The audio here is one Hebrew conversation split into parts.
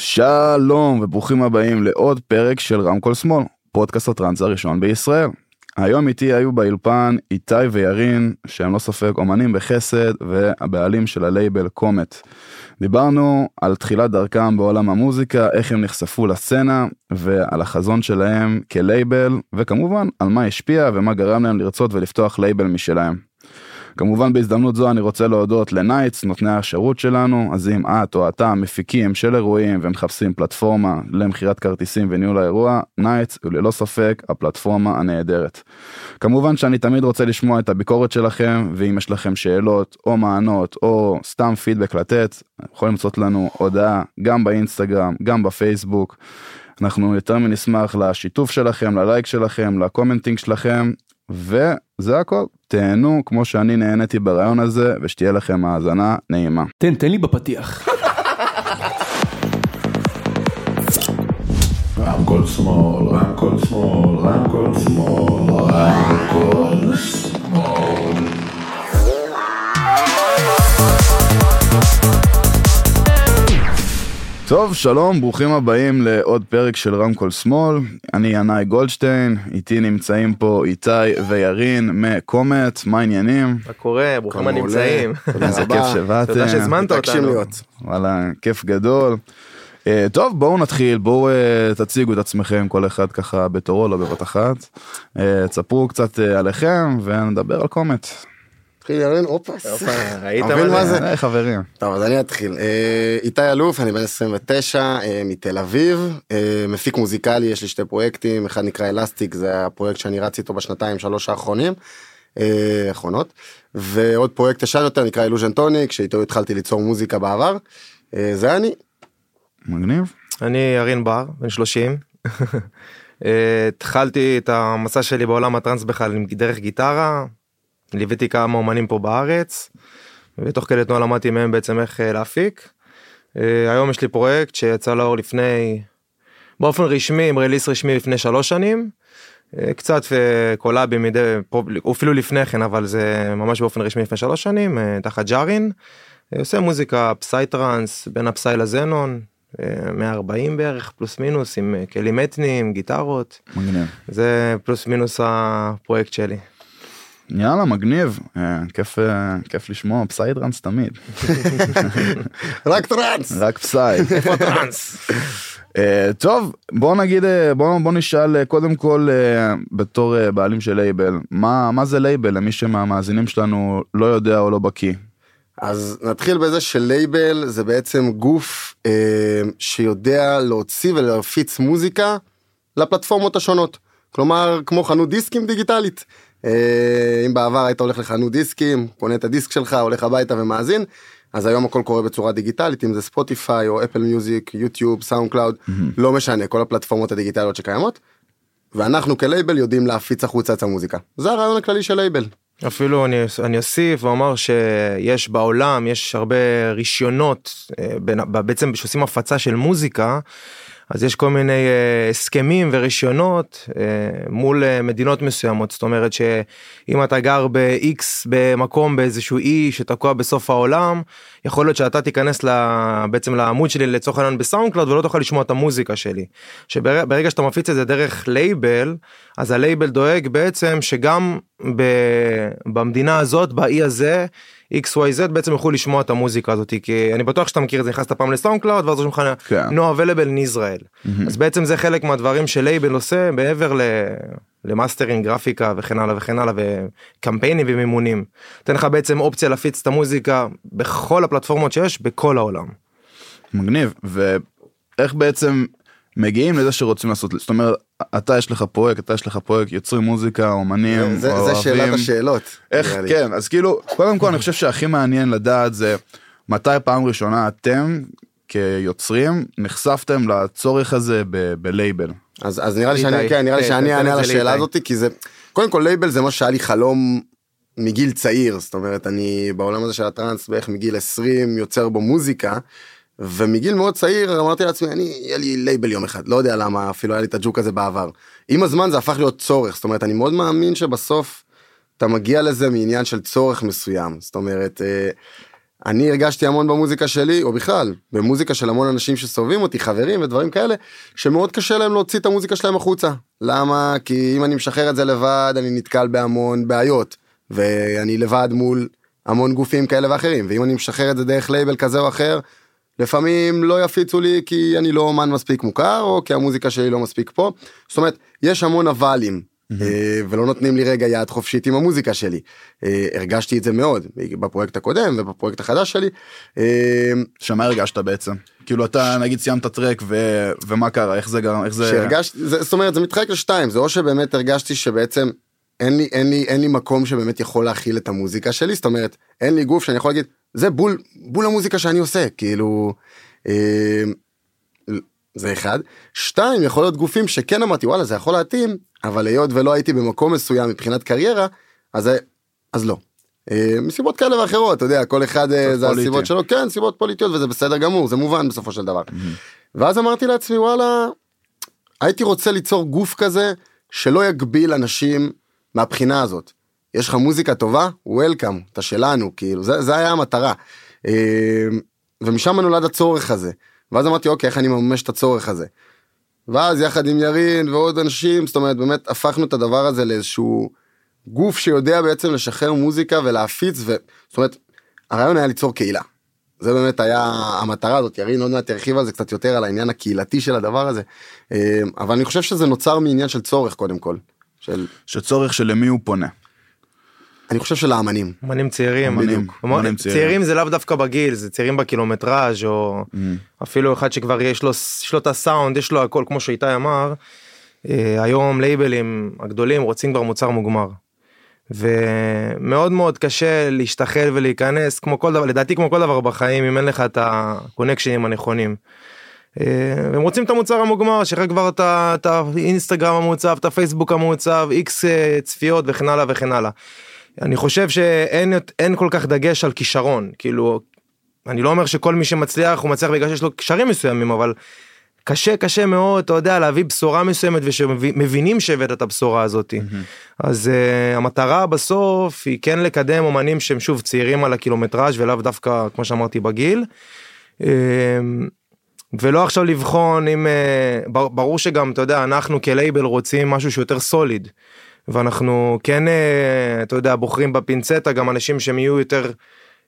שלום וברוכים הבאים לעוד פרק של רמקול שמאל, פודקאסט הטראנס הראשון בישראל. היום איתי היו באולפן איתי וירין, שהם ללא ספק אומנים בחסד והבעלים של הלייבל קומט. דיברנו על תחילת דרכם בעולם המוזיקה, איך הם נחשפו לסצנה ועל החזון שלהם כלייבל, וכמובן על מה השפיע ומה גרם להם לרצות ולפתוח לייבל משלהם. כמובן בהזדמנות זו אני רוצה להודות לנייטס נותני השירות שלנו אז אם את או אתה מפיקים של אירועים ומחפשים פלטפורמה למכירת כרטיסים וניהול האירוע נייטס הוא ללא ספק הפלטפורמה הנהדרת. כמובן שאני תמיד רוצה לשמוע את הביקורת שלכם ואם יש לכם שאלות או מענות או סתם פידבק לתת יכולים למצוא לנו הודעה גם באינסטגרם גם בפייסבוק. אנחנו יותר מנשמח לשיתוף שלכם ללייק שלכם לקומנטינג שלכם וזה הכל תהנו כמו שאני נהניתי ברעיון הזה ושתהיה לכם האזנה נעימה. תן תן לי בפתיח. רמקול שמאל, רמקול שמאל, רמקול שמאל, רמקול שמאל. טוב שלום ברוכים הבאים לעוד פרק של רמקול שמאל. אני ינאי גולדשטיין איתי נמצאים פה איתי וירין מקומט מה העניינים? מה קורה? ברוכים הנמצאים. איזה כיף שבאתם. תודה שהזמנת אותנו. וואלה כיף גדול. אה, טוב בואו נתחיל. בואו אה, תציגו את עצמכם כל אחד ככה בתורו לא בבת אחת. אה, תספרו קצת עליכם ונדבר על קומט. התחיל אופס. הופה, ראית מה זה? אה, חברים טוב, אז אני אתחיל. אה, איתי אלוף, אני בן 29, אה, מתל אביב, אה, מפיק מוזיקלי, יש לי שתי פרויקטים, אחד נקרא אלסטיק, זה הפרויקט שאני רץ איתו בשנתיים שלוש האחרונים, האחרונות, ועוד פרויקט ישן יותר נקרא אילוז'ן טוניק, שאיתו התחלתי ליצור מוזיקה בעבר. זה אני. מגניב. אני ירין בר בן 30. אה, התחלתי את המסע שלי בעולם הטראנס בכלל דרך גיטרה ליוויתי כמה אומנים פה בארץ ותוך כדי תנועה למדתי מהם בעצם איך אה, להפיק. אה, היום יש לי פרויקט שיצא לאור לפני באופן רשמי עם רליס רשמי לפני שלוש שנים. אה, קצת קולאבים מדי אפילו לפני כן אבל זה ממש באופן רשמי לפני שלוש שנים תחת ג'ארין. עושה מוזיקה psy trance בין ה psy לזנון. אה, 140 בערך פלוס מינוס עם כלים אתניים גיטרות מגניב. זה פלוס מינוס הפרויקט שלי. יאללה מגניב אה, כיף אה, כיף לשמוע psytrance תמיד רק טראנס. רק psy. אה, טוב בוא נגיד בוא בוא נשאל קודם כל בתור בעלים של לייבל מה מה זה לייבל למי שמהמאזינים שלנו לא יודע או לא בקיא. אז נתחיל בזה שלייבל זה בעצם גוף אה, שיודע להוציא ולהפיץ מוזיקה לפלטפורמות השונות. כלומר כמו חנות דיסקים דיגיטלית. אה, אם בעבר היית הולך לחנות דיסקים קונה את הדיסק שלך הולך הביתה ומאזין אז היום הכל קורה בצורה דיגיטלית אם זה ספוטיפיי או אפל מיוזיק יוטיוב סאונד קלאוד לא משנה כל הפלטפורמות הדיגיטליות שקיימות. ואנחנו כלייבל יודעים להפיץ החוצה את המוזיקה זה הרעיון הכללי של לייבל. אפילו אני, אני אוסיף ואומר שיש בעולם יש הרבה רישיונות אה, בעצם שעושים הפצה של מוזיקה אז יש כל מיני אה, הסכמים ורישיונות אה, מול אה, מדינות מסוימות זאת אומרת שאם אתה גר ב-X במקום באיזשהו אי שתקוע בסוף העולם יכול להיות שאתה תיכנס ל, בעצם לעמוד שלי לצורך העניין בסאונד קלאוד ולא תוכל לשמוע את המוזיקה שלי. שברגע שאתה מפיץ את זה דרך לייבל אז הלייבל דואג בעצם שגם ב, במדינה הזאת באי הזה XYZ בעצם יוכלו לשמוע את המוזיקה הזאת כי אני בטוח שאתה מכיר את זה נכנסת פעם לסאונד קלאוד ואז רושם לך כן. no available in Israel אז בעצם זה חלק מהדברים שלייבל עושה מעבר ל... למאסטרינג גרפיקה וכן הלאה וכן הלאה וקמפיינים ומימונים. נותן לך בעצם אופציה להפיץ את המוזיקה בכל הפלטפורמות שיש בכל העולם. מגניב ואיך בעצם מגיעים לזה שרוצים לעשות זאת אומרת אתה יש לך פרויקט אתה יש לך פרויקט יוצרים מוזיקה אומנים זה, זה אוהבים. שאלת השאלות. איך. כן אז כאילו קודם כל אני חושב שהכי מעניין לדעת זה מתי פעם ראשונה אתם כיוצרים נחשפתם לצורך הזה ב- בלייבל. אז אז נראה לי שאני כן נראה לי כן, שאני אענה על השאלה. הזאת כי זה קודם כל לייבל זה מה שהיה לי חלום מגיל צעיר זאת אומרת אני בעולם הזה של הטראנס בערך מגיל 20 יוצר בו מוזיקה. ומגיל מאוד צעיר אמרתי לעצמי אני יהיה לי לייבל יום אחד לא יודע למה אפילו היה לי את הג'וק הזה בעבר. עם הזמן זה הפך להיות צורך זאת אומרת אני מאוד מאמין שבסוף אתה מגיע לזה מעניין של צורך מסוים זאת אומרת אה, אני הרגשתי המון במוזיקה שלי, או בכלל, במוזיקה של המון אנשים שסובבים אותי, חברים ודברים כאלה, שמאוד קשה להם להוציא את המוזיקה שלהם החוצה. למה? כי אם אני משחרר את זה לבד, אני נתקל בהמון בעיות, ואני לבד מול המון גופים כאלה ואחרים, ואם אני משחרר את זה דרך לייבל כזה או אחר, לפעמים לא יפיצו לי כי אני לא אומן מספיק מוכר, או כי המוזיקה שלי לא מספיק פה. זאת אומרת, יש המון אבלים. אה, ולא נותנים לי רגע יד חופשית עם המוזיקה שלי. אה, הרגשתי את זה מאוד בפרויקט הקודם ובפרויקט החדש שלי. אה, שמה הרגשת בעצם? כאילו אתה נגיד סיימת טרק ו... ומה קרה איך זה גרם איך זה שהרגשתי זה, זאת אומרת זה מתחלק לשתיים זה או שבאמת הרגשתי שבעצם אין לי אין לי אין לי מקום שבאמת יכול להכיל את המוזיקה שלי זאת אומרת אין לי גוף שאני יכול להגיד זה בול בול המוזיקה שאני עושה כאילו. אה, זה אחד. שתיים יכול להיות גופים שכן אמרתי וואלה זה יכול להתאים אבל היות ולא הייתי במקום מסוים מבחינת קריירה אז אז לא. אה, מסיבות כאלה ואחרות אתה יודע כל אחד אה, זה פוליטי. הסיבות שלו כן סיבות פוליטיות וזה בסדר גמור זה מובן בסופו של דבר. ואז אמרתי לעצמי וואלה הייתי רוצה ליצור גוף כזה שלא יגביל אנשים מהבחינה הזאת. יש לך מוזיקה טובה וולקאם אתה שלנו כאילו זה, זה היה המטרה. אה, ומשם נולד הצורך הזה. ואז אמרתי אוקיי איך אני מממש את הצורך הזה. ואז יחד עם ירין ועוד אנשים זאת אומרת באמת הפכנו את הדבר הזה לאיזשהו גוף שיודע בעצם לשחרר מוזיקה ולהפיץ ו... זאת אומרת הרעיון היה ליצור קהילה. זה באמת היה המטרה הזאת ירין עוד מעט ירחיב על זה קצת יותר על העניין הקהילתי של הדבר הזה אה, אבל אני חושב שזה נוצר מעניין של צורך קודם כל של שצורך שלמי הוא פונה. אני חושב של האמנים אמנים צעירים. אמנים, בדיוק. אמנים צעירים. צעירים זה לאו דווקא בגיל זה צעירים בקילומטראז' או אפילו אחד שכבר יש לו יש לו את הסאונד יש לו הכל כמו שאיתי אמר. אה, היום לייבלים הגדולים רוצים כבר מוצר מוגמר. ומאוד מאוד קשה להשתחל ולהיכנס כמו כל דבר לדעתי כמו כל דבר בחיים אם אין לך את הקונקשנים הנכונים. אה, הם רוצים את המוצר המוגמר שיש לך כבר את האינסטגרם המוצב את הפייסבוק המוצב איקס אה, צפיות וכן הלאה וכן הלאה. אני חושב שאין אין כל כך דגש על כישרון כאילו אני לא אומר שכל מי שמצליח הוא מצליח בגלל שיש לו קשרים מסוימים אבל קשה קשה מאוד אתה יודע להביא בשורה מסוימת ושמבינים שהבאת את הבשורה הזאתי אז uh, המטרה בסוף היא כן לקדם אומנים שהם שוב צעירים על הקילומטראז' ולאו דווקא כמו שאמרתי בגיל. Uh, ולא עכשיו לבחון אם בר- ברור שגם אתה יודע אנחנו כלייבל רוצים משהו שיותר סוליד. ואנחנו כן אה, אתה יודע בוחרים בפינצטה גם אנשים שהם יהיו יותר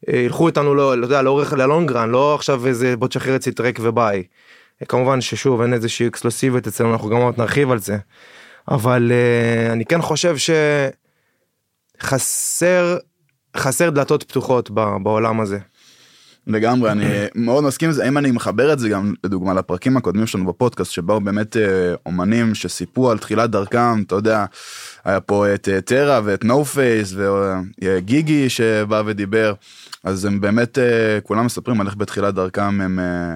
אה, ילכו איתנו לא, לא יודע לאורך ללונגרן לא עכשיו איזה בוא תשחרר אצלי טרק וביי. אה, כמובן ששוב אין איזושהי אקסקלוסיביות אצלנו אנחנו גם עוד נרחיב על זה. אבל אה, אני כן חושב שחסר חסר דלתות פתוחות בעולם הזה. לגמרי אני מאוד מסכים עם זה אם אני מחבר את זה גם לדוגמה לפרקים הקודמים שלנו בפודקאסט שבאו באמת אה, אומנים שסיפרו על תחילת דרכם אתה יודע היה פה את אה, טרה ואת נו פייס וגיגי שבא ודיבר אז הם באמת אה, כולם מספרים על איך בתחילת דרכם הם. אה,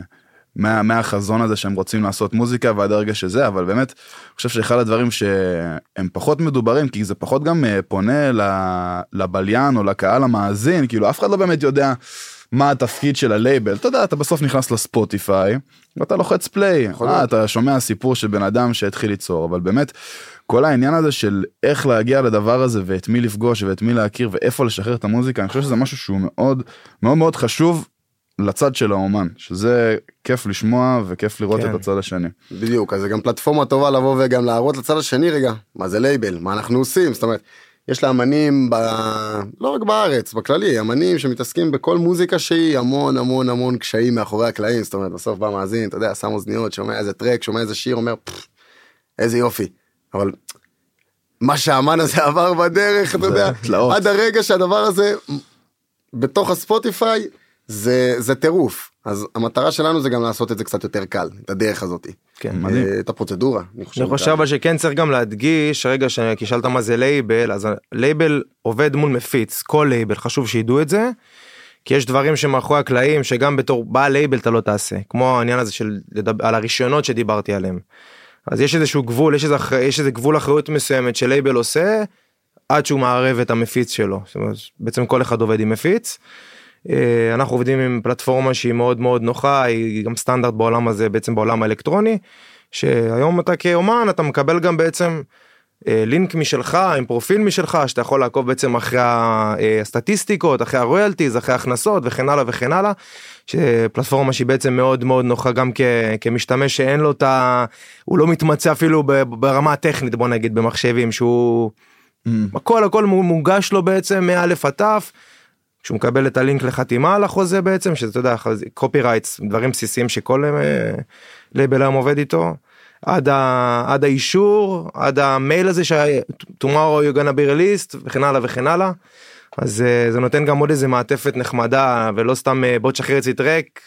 מה, מהחזון הזה שהם רוצים לעשות מוזיקה ועד הרגע שזה אבל באמת אני חושב שאחד הדברים שהם פחות מדוברים כי זה פחות גם אה, פונה לבליין או לקהל המאזין כאילו אף אחד לא באמת יודע מה התפקיד של הלייבל אתה יודע אתה בסוף נכנס לספוטיפיי ואתה לוחץ פליי אה. אתה שומע סיפור של בן אדם שהתחיל ליצור אבל באמת כל העניין הזה של איך להגיע לדבר הזה ואת מי לפגוש ואת מי להכיר ואיפה לשחרר את המוזיקה אני חושב שזה משהו שהוא מאוד מאוד מאוד חשוב לצד של האומן שזה כיף לשמוע וכיף לראות כן. את הצד השני. בדיוק אז זה גם פלטפורמה טובה לבוא וגם להראות לצד השני רגע מה זה לייבל מה אנחנו עושים זאת אומרת יש לאמנים ב... לא רק בארץ בכללי אמנים שמתעסקים בכל מוזיקה שהיא המון המון המון קשיים מאחורי הקלעים. זאת אומרת בסוף בא מאזין אתה יודע שם אוזניות שומע איזה טרק שומע איזה שיר אומר "פפ, איזה יופי. אבל מה שהאמן הזה עבר בדרך אתה יודע תלאות. עד הרגע שהדבר הזה בתוך הספוטיפיי זה זה טירוף אז המטרה שלנו זה גם לעשות את זה קצת יותר קל את הדרך הזאת כן. מדהים. אה, את הפרוצדורה אני חושב, אני חושב אבל שכן צריך גם להדגיש רגע כי שאלת מה זה לייבל אז לייבל עובד מול מפיץ כל לייבל חשוב שידעו את זה. כי יש דברים שמאחורי הקלעים שגם בתור בעל לייבל אתה לא תעשה כמו העניין הזה של על הרישיונות שדיברתי עליהם. אז יש איזשהו גבול יש איזה, יש איזה גבול אחריות מסוימת שלייבל עושה עד שהוא מערב את המפיץ שלו זאת אומרת, בעצם כל אחד עובד עם מפיץ. אה, אנחנו עובדים עם פלטפורמה שהיא מאוד מאוד נוחה היא גם סטנדרט בעולם הזה בעצם בעולם האלקטרוני שהיום אתה כאומן אתה מקבל גם בעצם אה, לינק משלך עם פרופיל משלך שאתה יכול לעקוב בעצם אחרי אה, הסטטיסטיקות אחרי הרויאלטיז אחרי הכנסות וכן הלאה וכן הלאה. שפלטפורמה שהיא בעצם מאוד מאוד נוחה גם כ, כמשתמש שאין לו את ה... הוא לא מתמצא אפילו ברמה הטכנית בוא נגיד במחשבים שהוא הכל הכל מוגש לו בעצם מא' עד ת'. כשהוא מקבל את הלינק לחתימה על החוזה בעצם שזה אתה יודע copyrights דברים בסיסיים שכל אה, לייבל היום עובד איתו. עד, ה, עד האישור עד המייל הזה ש- tomorrow you're gonna be released וכן הלאה וכן הלאה. אז אה, זה נותן גם עוד איזה מעטפת נחמדה ולא סתם אה, בוא תשחרר אצלי track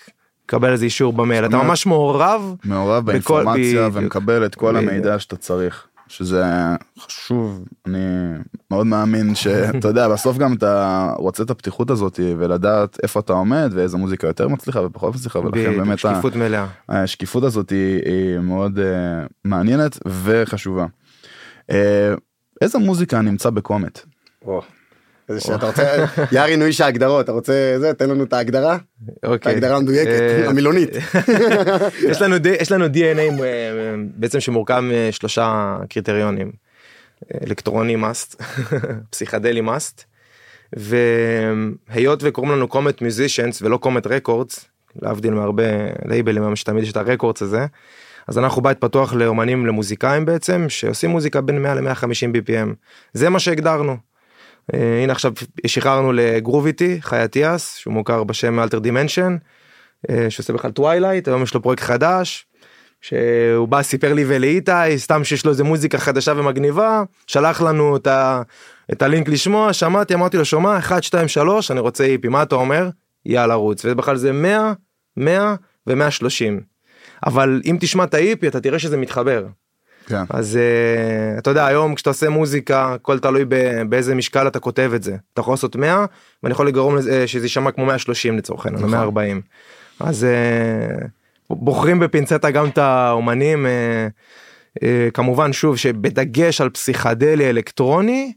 קבל איזה אישור במייל אתה ממש מעורב מעורב באינפורמציה. ומקבל את כל. המידע שאתה צריך. שזה חשוב, אני מאוד מאמין שאתה יודע, בסוף גם אתה רוצה את הפתיחות הזאת ולדעת איפה אתה עומד ואיזה מוזיקה יותר מצליחה ופחות מצליחה ולכן באמת ה- שקיפות מלאה. השקיפות הזאת היא, היא מאוד uh, מעניינת וחשובה. Uh, איזה מוזיקה נמצא בקומט? איזה שאתה רוצה, יארי נו איש ההגדרות, אתה רוצה זה, תן לנו את ההגדרה, אוקיי. ההגדרה המדויקת, אה, המילונית. יש לנו די- יש לנו DNA אה, בעצם שמורכב משלושה קריטריונים אלקטרוני מאסט פסיכדלי מאסט והיות וקוראים לנו קומט מיוזישנס ולא קומט רקורדס להבדיל מהרבה לייבלים היום שתמיד יש את הרקורדס הזה אז אנחנו בית פתוח לאומנים למוזיקאים בעצם שעושים מוזיקה בין 100 ל-150 BPM זה מה שהגדרנו. אה, הנה עכשיו שחררנו לגרוביטי חי אטיאס שהוא מוכר בשם אלטר דימנשן אה, שעושה בכלל twilight היום יש לו פרויקט חדש. שהוא בא סיפר לי ולאיתי סתם שיש לו איזה מוזיקה חדשה ומגניבה שלח לנו את, ה, את הלינק לשמוע שמעתי אמרתי לו שומע 1 2 3 אני רוצה EP מה אתה אומר? יאללה רוץ. ובכלל זה 100 100 ו130 אבל אם תשמע את ה EP אתה תראה שזה מתחבר כן. אז uh, אתה יודע היום כשאתה עושה מוזיקה הכל תלוי באיזה משקל אתה כותב את זה אתה יכול לעשות 100 ואני יכול לגרום לזה שזה יישמע כמו 130 לצורך העניין נכון. 140 אז uh, בוחרים בפינצטה גם את האומנים uh, uh, כמובן שוב שבדגש על פסיכדלי אלקטרוני.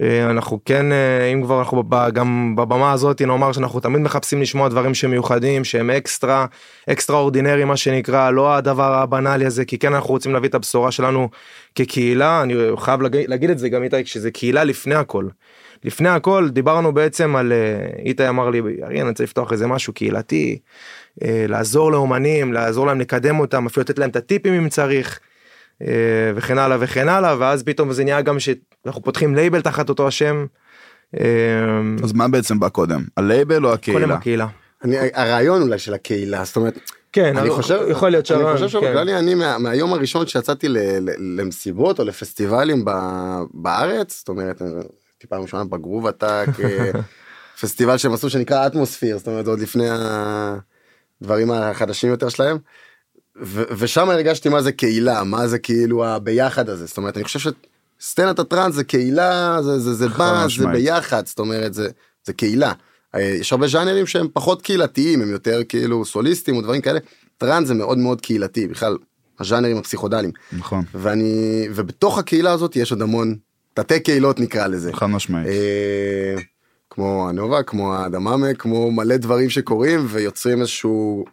אה, אנחנו כן אה, אם כבר אנחנו גם בבמה הזאת נאמר שאנחנו תמיד מחפשים לשמוע דברים שמיוחדים שהם אקסטרה extraordinary מה שנקרא לא הדבר הבנאלי הזה כי כן אנחנו רוצים להביא את הבשורה שלנו כקהילה אני חייב להגיד, להגיד את זה גם איתי שזה קהילה לפני הכל. לפני הכל דיברנו בעצם על אה, איתי אמר לי אני רוצה לפתוח איזה משהו קהילתי לעזור לאומנים לעזור להם לקדם אותם אפילו לתת להם את הטיפים אם צריך. אה, וכן הלאה וכן הלאה ואז פתאום זה נהיה גם שאנחנו פותחים לייבל תחת אותו השם. אה, אז מה בעצם בא קודם? הלייבל או קודם הקהילה? הקהילה. אני, הרעיון אולי של הקהילה, זאת אומרת, כן אני חושב, יכול להיות אני שרון, חושב כן. שבכללי אני מה, מהיום הראשון שיצאתי ל, ל, למסיבות או לפסטיבלים ב, בארץ, זאת אומרת, טיפה ראשונה בגרוב עתק, אה, פסטיבל שהם עשו שנקרא אטמוספיר, זאת אומרת, עוד לפני הדברים החדשים יותר שלהם. ושם הרגשתי מה זה קהילה, מה זה כאילו הביחד הזה, זאת אומרת, אני חושב שסצנת הטראנס זה קהילה, זה, זה, זה בא, זה. ביחד, זאת אומרת, זה, זה קהילה. אה, יש הרבה ז'אנרים שהם פחות קהילתיים, הם יותר כאילו סוליסטים ודברים כאלה. טראנס זה מאוד מאוד קהילתי, בכלל, הז'אנרים הפסיכודליים. נכון, ואני, ובתוך הקהילה הזאת יש עוד המון תתי קהילות נקרא לזה. חד משמעית. אה, כמו הנובה, כמו הדמאמה, כמו מלא דברים שקורים ויוצרים איזשהו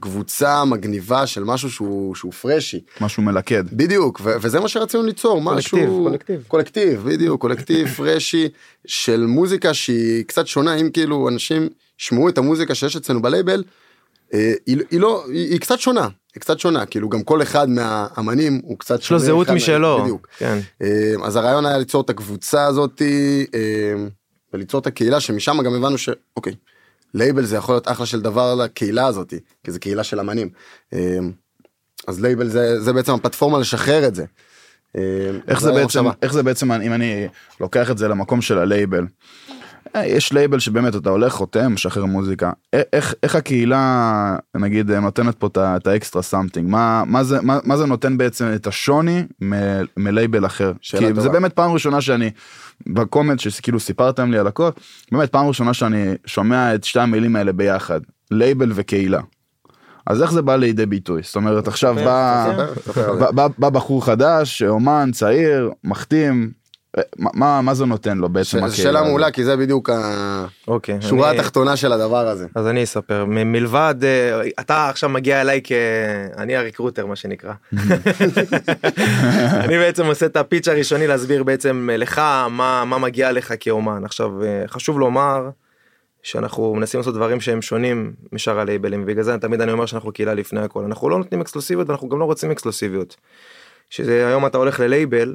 קבוצה מגניבה של משהו שהוא, שהוא פרשי. משהו מלכד. בדיוק, ו- וזה מה שרצינו ליצור, קולקטיב, משהו... קולקטיב. קולקטיב, בדיוק, קולקטיב פרשי של מוזיקה שהיא קצת שונה, אם כאילו אנשים ישמעו את המוזיקה שיש אצלנו בלייבל, אה, היא, היא לא, היא, היא קצת שונה, היא קצת שונה, כאילו גם כל אחד מהאמנים הוא קצת יש לו שונה זהות משלו. בדיוק. כן. אה, אז הרעיון היה ליצור את הקבוצה הזאתי אה, וליצור את הקהילה שמשם גם הבנו שאוקיי לייבל זה יכול להיות אחלה של דבר לקהילה הזאתי כי זה קהילה של אמנים. אה, אז לייבל זה זה בעצם הפלטפורמה לשחרר את זה. איך זה היה בעצם, המחשבה. איך זה בעצם, אם אני לוקח את זה למקום של הלייבל. אה, יש לייבל שבאמת אתה הולך חותם משחרר מוזיקה א- איך איך הקהילה נגיד אה, נותנת פה את ה extra something מה מה זה מה, מה זה נותן בעצם את השוני מ- מלייבל אחר כי זה טובה. באמת פעם ראשונה שאני ב Comet שכאילו סיפרתם לי על הכל באמת פעם ראשונה שאני שומע את שתי המילים האלה ביחד לייבל וקהילה. אז איך זה בא לידי ביטוי זאת אומרת עכשיו זה. בא בחור חדש אומן צעיר מחתים מה- מה מה זה נותן לו בעצם? ש- שאלה? מעולה כי זה בדיוק השורה אוקיי. אני- התחתונה של הדבר הזה. אז אני אספר מ- מלבד אה, אתה עכשיו מגיע אליי כ... אני הריקרוטר מה שנקרא. אני בעצם עושה את הפיץ' הראשוני להסביר בעצם לך מה מה מגיע לך כאומן עכשיו אה, חשוב לומר. שאנחנו מנסים לעשות דברים שהם שונים משאר הלייבלים ובגלל זה תמיד אני אומר שאנחנו קהילה לפני הכל אנחנו לא נותנים אקסקלוסיביות ואנחנו גם לא רוצים אקסקלוסיביות. שזה היום אתה הולך ללייבל.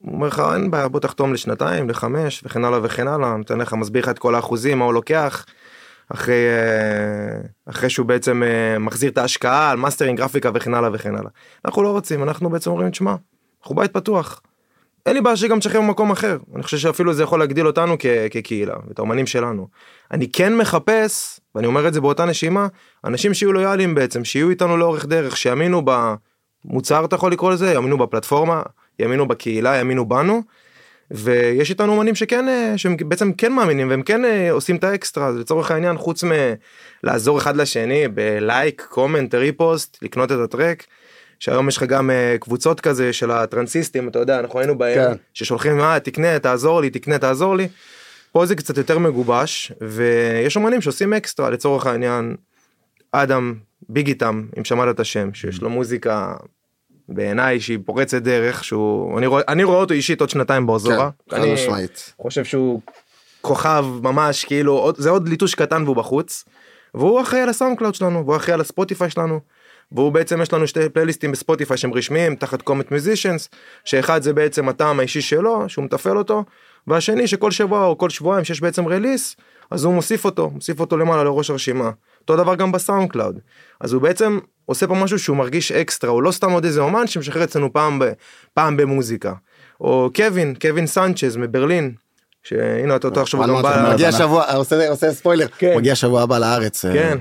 הוא אומר לך אין בעיה בוא תחתום לשנתיים לחמש וכן הלאה וכן הלאה נותן לך מסביר לך את כל האחוזים מה הוא לוקח. אחרי אה, אחרי שהוא בעצם אה, מחזיר את ההשקעה על מאסטרינג גרפיקה וכן הלאה וכן הלאה. אנחנו לא רוצים אנחנו בעצם אומרים תשמע אנחנו בית פתוח. אין לי בעיה שגם תשחרר במקום אחר אני חושב שאפילו זה יכול להגדיל אותנו כ- כקהילה ואת האומנים שלנו. אני כן מחפש ואני אומר את זה באותה נשימה אנשים שיהיו לויאליים בעצם שיהיו איתנו לאורך דרך שיאמינו במוצר אתה יכול לקרוא לזה יאמינו בפלטפורמה יאמינו בקהילה יאמינו בנו. ויש איתנו אומנים שכן אה, שהם בעצם כן מאמינים והם כן אה, עושים את האקסטרה לצורך העניין חוץ מלעזור אחד לשני ב like comment repost לקנות את ה track. שהיום יש לך גם אה, קבוצות כזה של הטרנסיסטים אתה יודע אנחנו היינו בהם כן. ששולחים אה תקנה תעזור לי תקנה תעזור לי. פה זה קצת יותר מגובש ויש אומנים שעושים אקסטרה לצורך העניין אדם ביגיטם אם שמעת את השם שיש לו מוזיקה בעיניי שהיא פורצת דרך שהוא אני רואה אני רואה אותו אישית עוד שנתיים באוזורה. כן, חד משמעית. חושב שהוא כוכב ממש כאילו עוד, זה עוד ליטוש קטן והוא בחוץ. והוא אחראי על ה SoundCloud שלנו והוא אחראי על ה Spotify שלנו. והוא בעצם יש לנו שתי פלייליסטים ב Spotify שהם רשמיים תחת Comet Musicians שאחד זה בעצם הטעם האישי שלו שהוא מתפעל אותו והשני שכל שבוע או כל שבועיים שיש בעצם release אז הוא מוסיף אותו מוסיף אותו למעלה לראש הרשימה אותו דבר גם ב SoundCloud אז הוא בעצם עושה פה משהו שהוא מרגיש אקסטרה הוא לא סתם עוד איזה אומן שמשחרר אצלנו פעם ב, פעם במוזיקה או קווין קווין סנצ'ז מברלין שהנה אתה אותו עכשיו הוא גם בא מגיע שבוע עושה ספוילר כן. מגיע שבוע הבא לארץ אה, כן.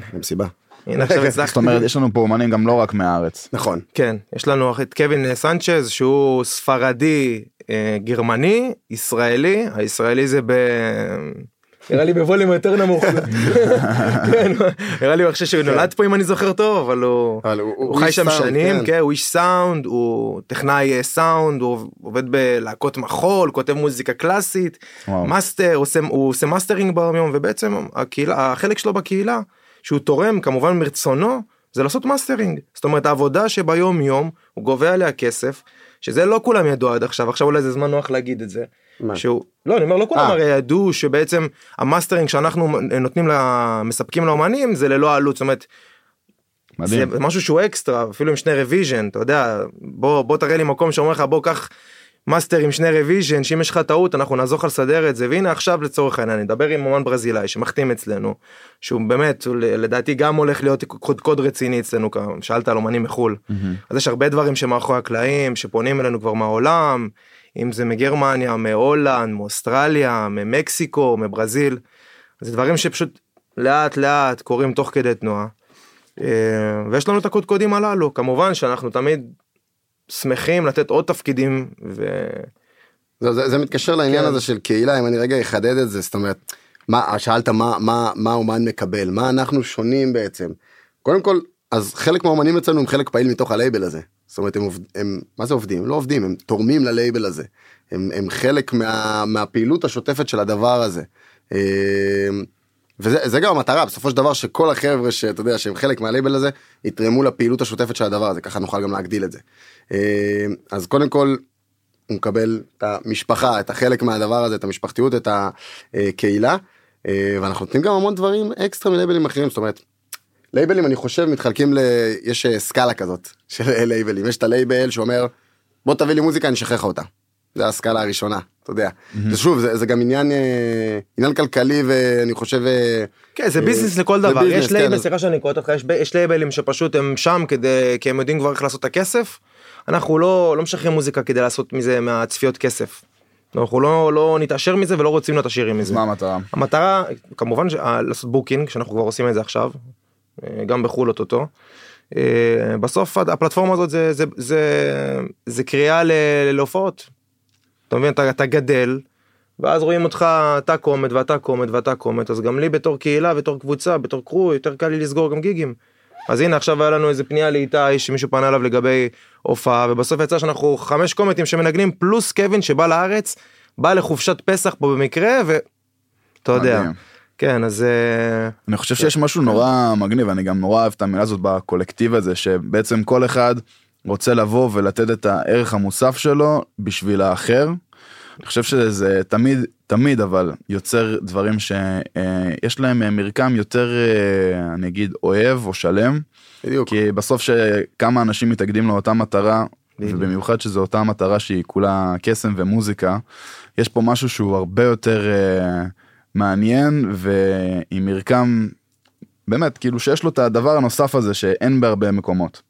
הנה עכשיו הצלחתי זאת אומרת יש לנו פה אומנים גם לא רק מהארץ. נכון. כן יש לנו את קווין סנצ'ז שהוא ספרדי אה, גרמני ישראלי הישראלי זה ב... נראה לי בווליום יותר נמוך. כן, נראה לי הוא חושב שהוא נולד פה אם אני זוכר טוב אבל הוא חי שם שנים כן. כן הוא איש סאונד הוא טכנאי אה, סאונד הוא עובד בלהקות מחול כותב מוזיקה קלאסית. מאסטר הוא עושה- מאסטרינג ביום יום ובעצם החלק שלו בקהילה שהוא תורם כמובן מרצונו זה לעשות מאסטרינג זאת אומרת העבודה שביום יום הוא גובה עליה כסף שזה לא כולם ידעו עד עכשיו עכשיו אולי זה זמן נוח להגיד את זה. מה? שהוא לא אני אומר לא כולם אה. הרי ידעו שבעצם המאסטרינג שאנחנו נותנים לה מספקים לאומנים זה ללא עלות זאת אומרת זה מדהים. משהו שהוא אקסטרה אפילו עם שני revision אתה יודע בוא בוא תראה לי מקום שאומר לך בוא קח מאסטר עם שני revision שאם יש לך טעות אנחנו נעזור לך לסדר את זה והנה עכשיו לצורך העניין אני אדבר עם אומן ברזילאי שמחתים אצלנו שהוא באמת לדעתי גם הולך להיות קוד קוד רציני אצלנו שאלת על אומנים מחול אז יש הרבה דברים שמאחורי הקלעים שפונים אלינו כבר מהעולם אם זה מגרמניה מהולנד מאוסטרליה ממקסיקו מברזיל זה דברים שפשוט לאט לאט קורים תוך כדי תנועה. אה, ויש לנו את הקודקודים הללו כמובן שאנחנו תמיד שמחים לתת עוד תפקידים ו... זה, זה, זה מתקשר לעניין כן. הזה של קהילה אם אני רגע אחדד את זה זאת אומרת מה שאלת מה מה מה אומן מקבל מה אנחנו שונים בעצם. קודם כל אז חלק מהאומנים אצלנו הם חלק פעיל מתוך הלייבל הזה. זאת אומרת הם, עובד, הם מה זה עובדים הם לא עובדים הם תורמים ללייבל הזה. הם, הם חלק מה, מהפעילות השוטפת של הדבר הזה. אה, וזה זה גם המטרה בסופו של דבר שכל החבר'ה שאתה יודע שהם חלק מהלייבל הזה יתרמו לפעילות השוטפת של הדבר הזה ככה נוכל גם להגדיל את זה. אה, אז קודם כל הוא מקבל את המשפחה את החלק מהדבר הזה את המשפחתיות את הקהילה אה, ואנחנו נותנים גם המון דברים אקסטרה מלייבלים אחרים זאת אומרת. לייבלים אני חושב מתחלקים ל... יש אה, סקאלה כזאת של לייבלים יש את הלייבל שאומר בוא תביא לי מוזיקה אני אשחרר לך אותה. זה הסקאלה הראשונה אתה יודע. זה שוב זה, זה גם עניין אה, עניין כלכלי ואני חושב אה, כן זה אה, ביזנס לכל זה דבר ביזנס, יש כן, לייבל אז- סליחה שאני קוטע אותך יש לייבלים שפשוט הם שם כדי כי הם יודעים כבר איך לעשות את הכסף. אנחנו לא לא משחררים מוזיקה כדי לעשות מזה מהצפיות כסף. אנחנו לא לא נתעשר מזה ולא רוצים להיות עשירים מזה. מה המטרה? המטרה כמובן ש- לעשות booking שאנחנו כבר עושים את זה עכשיו גם בחו"ל אוטוטו. אה, בסוף הפלטפורמה הזאת זה זה זה זה קריאה להופעות. אתה מבין אתה, אתה גדל ואז רואים אותך אתה קומט ואתה קומט ואתה קומט אז גם לי בתור קהילה בתור קבוצה בתור קרו יותר קל לי לסגור גם גיגים. אז הנה עכשיו היה לנו איזה פנייה לאיתי שמישהו פנה אליו לגבי הופעה ובסוף יצא שאנחנו חמש קומטים שמנגנים פלוס קווין שבא לארץ בא לחופשת פסח פה במקרה ואתה יודע. כן אז אה, אני חושב שיש משהו נורא מגניב, אני גם נורא אוהב את המילה הזאת בקולקטיב הזה, שבעצם כל אחד רוצה לבוא ולתת את הערך המוסף שלו בשביל האחר. אני חושב שזה תמיד, תמיד אבל יוצר דברים שיש להם אה, מרקם יותר, אה, אני אגיד, אוהב או שלם. בדיוק. כי בסוף שכמה אנשים מתאגדים לאותה מטרה, בדיוק. ובמיוחד שזו אותה מטרה שהיא כולה קסם ומוזיקה, יש פה משהו שהוא הרבה יותר אה, מעניין ועם מרקם, באמת, כאילו שיש לו את הדבר הנוסף הזה שאין בהרבה מקומות.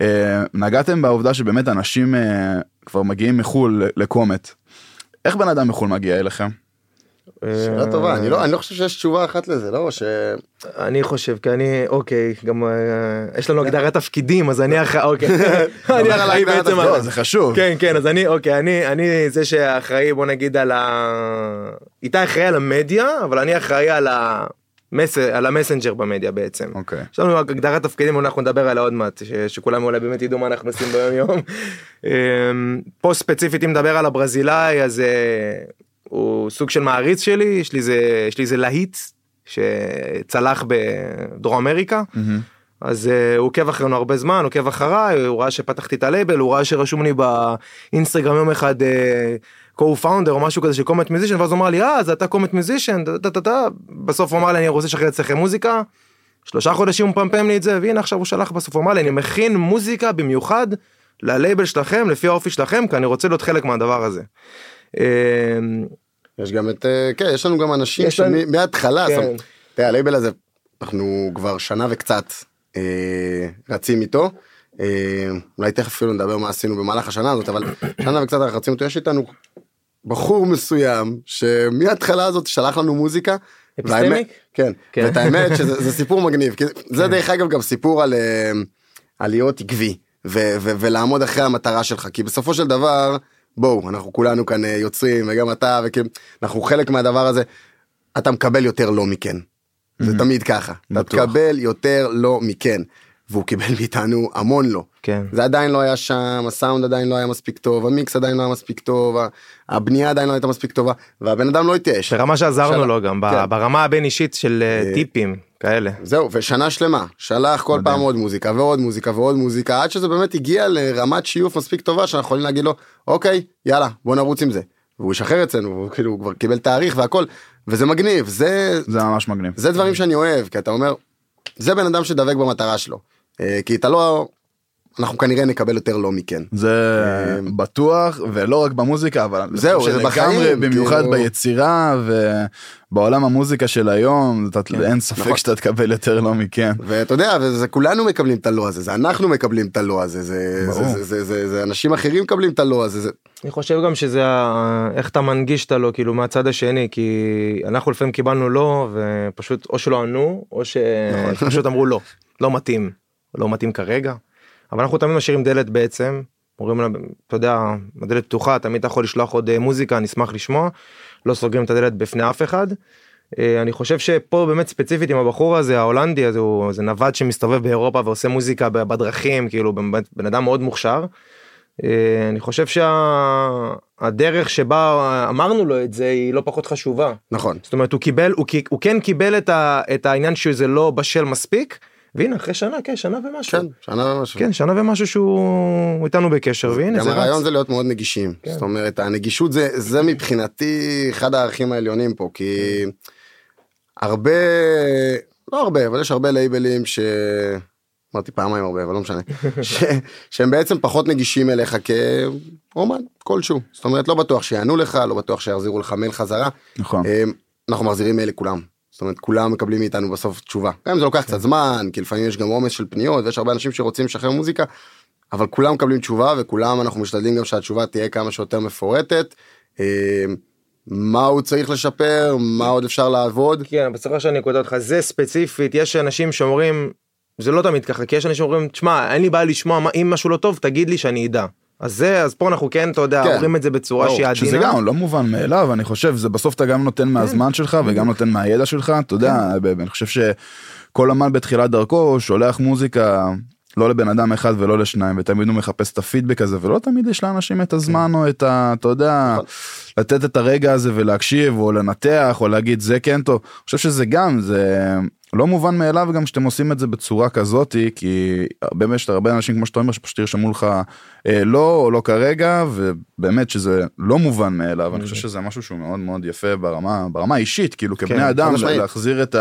אה, נגעתם בעובדה שבאמת אנשים אה, כבר מגיעים מחו"ל לקומט. איך בן אדם מחו"ל מגיע אליכם? שאלה טובה, אני לא אני לא חושב שיש תשובה אחת לזה, לא? ש... אני חושב כי אני אוקיי גם אה, יש לנו הגדרת תפקידים אז אני אחראי אוקיי אני אחראי בעצם. על- לא, זה חשוב. כן כן אז אני אוקיי אני אני זה שאחראי בוא נגיד על ה... איתי אחראי על המדיה אבל אני אחראי על המס... על המסנג'ר במדיה בעצם. אוקיי. יש לנו הגדרת תפקידים אנחנו נדבר עליה עוד מעט ש... שכולם אולי באמת ידעו מה אנחנו עושים ביום יום. אמ, פה ספציפית אם נדבר על הברזילאי אז אה, הוא סוג של מעריץ שלי יש לי איזה יש לי איזה להיט שצלח בדרום אמריקה. מהמם. אז uh, הוא עוקב אחרינו הרבה זמן, עוקב אחריי, הוא ראה שפתחתי את הלייבל, הוא ראה שרשום לי באינסטגרם יום אחד uh, co-founder או משהו כזה של קומט מיוזישן, ואז הוא אמר לי, אה, אז אתה קומט מיוזישן, בסוף הוא אמר לי, אני רוצה לשחרר אצלכם מוזיקה, שלושה חודשים הוא מפמפם לי את זה, והנה עכשיו הוא שלח בסוף, הוא אמר לי, אני מכין מוזיקה במיוחד ללייבל שלכם, לפי האופי שלכם, כי אני רוצה להיות חלק מהדבר הזה. אה, יש גם את, אה, כן, יש לנו גם אנשים שמההתחלה, כן. תראה, הלייבל הזה, אנחנו כבר שנה וקצת אה, רצים איתו. אה, אולי תכף אפילו נדבר מה עשינו במהלך השנה הזאת, אבל שנה וקצת אנחנו רצים איתו, יש איתנו בחור מסוים שמההתחלה הזאת שלח לנו מוזיקה. אפיסטמיק? כן, כן. ואת האמת שזה זה סיפור מגניב, כי זה דרך אגב גם סיפור על, אה, על להיות עקבי ו- ו- ולעמוד אחרי המטרה שלך, כי בסופו של דבר, בואו, אנחנו כולנו כאן אה, יוצרים, וגם אתה, וכאילו, אנחנו חלק מהדבר הזה, אתה מקבל יותר לא מכן. זה תמיד ככה, אתה. תקבל יותר לא מכן. והוא קיבל מאיתנו המון לא. כן. זה עדיין לא היה שם, הסאונד עדיין לא היה מספיק טוב, המיקס עדיין לא היה מספיק טוב, הבנייה עדיין לא הייתה מספיק טובה, והבן אדם לא התייאש. ברמה שעזרנו של- לו גם, כן. ברמה הבין אישית של אה, אה, טיפים כאלה. זהו, ושנה שלמה, שלח כל. פעם עוד מוזיקה ועוד מוזיקה ועוד מוזיקה, עד שזה באמת הגיע לרמת שיוף מספיק טובה שאנחנו יכולים להגיד לו, אוקיי, יאללה, בוא נרוץ עם זה. והוא ישחרר אצלנו, כאילו הוא כבר קיבל תאריך והכל, וזה מגניב, זה, זה ממש מגניב. זה דברים שאני אוהב, כי אתה אומר, זה בן אדם שדבק במטרה שלו. אה, כי אתה לא, אנחנו כנראה נקבל יותר לא מכן. זה בטוח ולא רק במוזיקה אבל זהו, זה בחיים, במיוחד כאילו- ביצירה ובעולם המוזיקה של היום אתה- אין ספק נכון. שאתה תקבל יותר לא מכן. ואתה יודע, וזה כולנו מקבלים את הלא הזה, זה אנחנו מקבלים את הלא הזה, זה, זה. זה, זה, זה, זה אנשים אחרים מקבלים את הלא הזה, זה, אני חושב גם שזה איך אתה מנגיש את הלא כאילו מהצד השני כי אנחנו לפעמים קיבלנו לא ופשוט או שלא ענו או שפשוט אמרו לא לא מתאים לא מתאים כרגע אבל אנחנו תמיד משאירים דלת בעצם אומרים לה אתה יודע הדלת פתוחה תמיד אתה יכול לשלוח עוד אה, מוזיקה נשמח לשמוע לא סוגרים את הדלת בפני אף אחד. אה, אני חושב שפה באמת ספציפית עם הבחור הזה ההולנדי הזה הוא זה נווד שמסתובב באירופה ועושה מוזיקה בדרכים כאילו באמת בן אדם מאוד מוכשר. אה, אני חושב שהדרך שבה אמרנו לו את זה היא לא פחות חשובה. נכון. זאת אומרת הוא קיבל הוא, הוא כן קיבל את, ה, את העניין שזה לא בשל מספיק והנה אחרי שנה כן שנה ומשהו כן, שנה ומשהו. כן שנה ומשהו שהוא איתנו בקשר והנה גם זה הרעיון רץ. זה להיות מאוד נגישים. כן. זאת אומרת, הנגישות זה, זה מבחינתי אחד הערכים העליונים פה, כי הרבה, לא הרבה, אבל יש הרבה לייבלים ש... אמרתי פעמיים הרבה, אבל לא משנה. ש... שהם בעצם פחות נגישים אליך כאומן כלשהו. זאת אומרת, לא בטוח שיענו לך, לא בטוח שיחזירו לך מייל חזרה. נכון. אמ, אנחנו מחזירים מייל לכולם. זאת אומרת כולם מקבלים מאיתנו בסוף תשובה. גם אם זה לוקח קצת זמן כי לפעמים יש גם עומס של פניות ויש הרבה אנשים שרוצים לשחרר מוזיקה. אבל כולם מקבלים תשובה וכולם אנחנו משתדלים גם שהתשובה תהיה כמה שיותר מפורטת. אמ, מה הוא צריך לשפר מה עוד אפשר לעבוד. כן בסופו שאני קוטע אותך זה ספציפית יש אנשים שאומרים זה לא תמיד ככה כי יש אנשים שאומרים תשמע אין לי בעיה לשמוע מה- אם משהו לא טוב תגיד לי שאני אדע. אז זה אז פה אנחנו כן אתה יודע כן. אומרים את זה בצורה ברור, שהיא שזה עדינה. גם לא מובן מאליו אני חושב זה בסוף אתה גם נותן מהזמן שלך וגם נותן מהידע שלך אתה יודע ב- אני חושב שכל אמן בתחילת דרכו שולח מוזיקה לא לבן אדם אחד ולא לשניים ותמיד הוא מחפש את הפידבק הזה ולא תמיד יש לאנשים את הזמן או את ה... אתה יודע, נכון. לתת את הרגע הזה ולהקשיב או לנתח או להגיד זה כן טוב. אני חושב שזה גם זה לא מובן מאליו גם שאתם עושים את זה בצורה כזאתי כי באמת יש הרבה אנשים כמו שאתה אומר שפשוט ירשמו לך אה, לא או לא כרגע ובאמת שזה לא מובן מאליו אני חושב שזה משהו שהוא מאוד מאוד יפה ברמה ברמה האישית כאילו כבני אדם. להחזיר את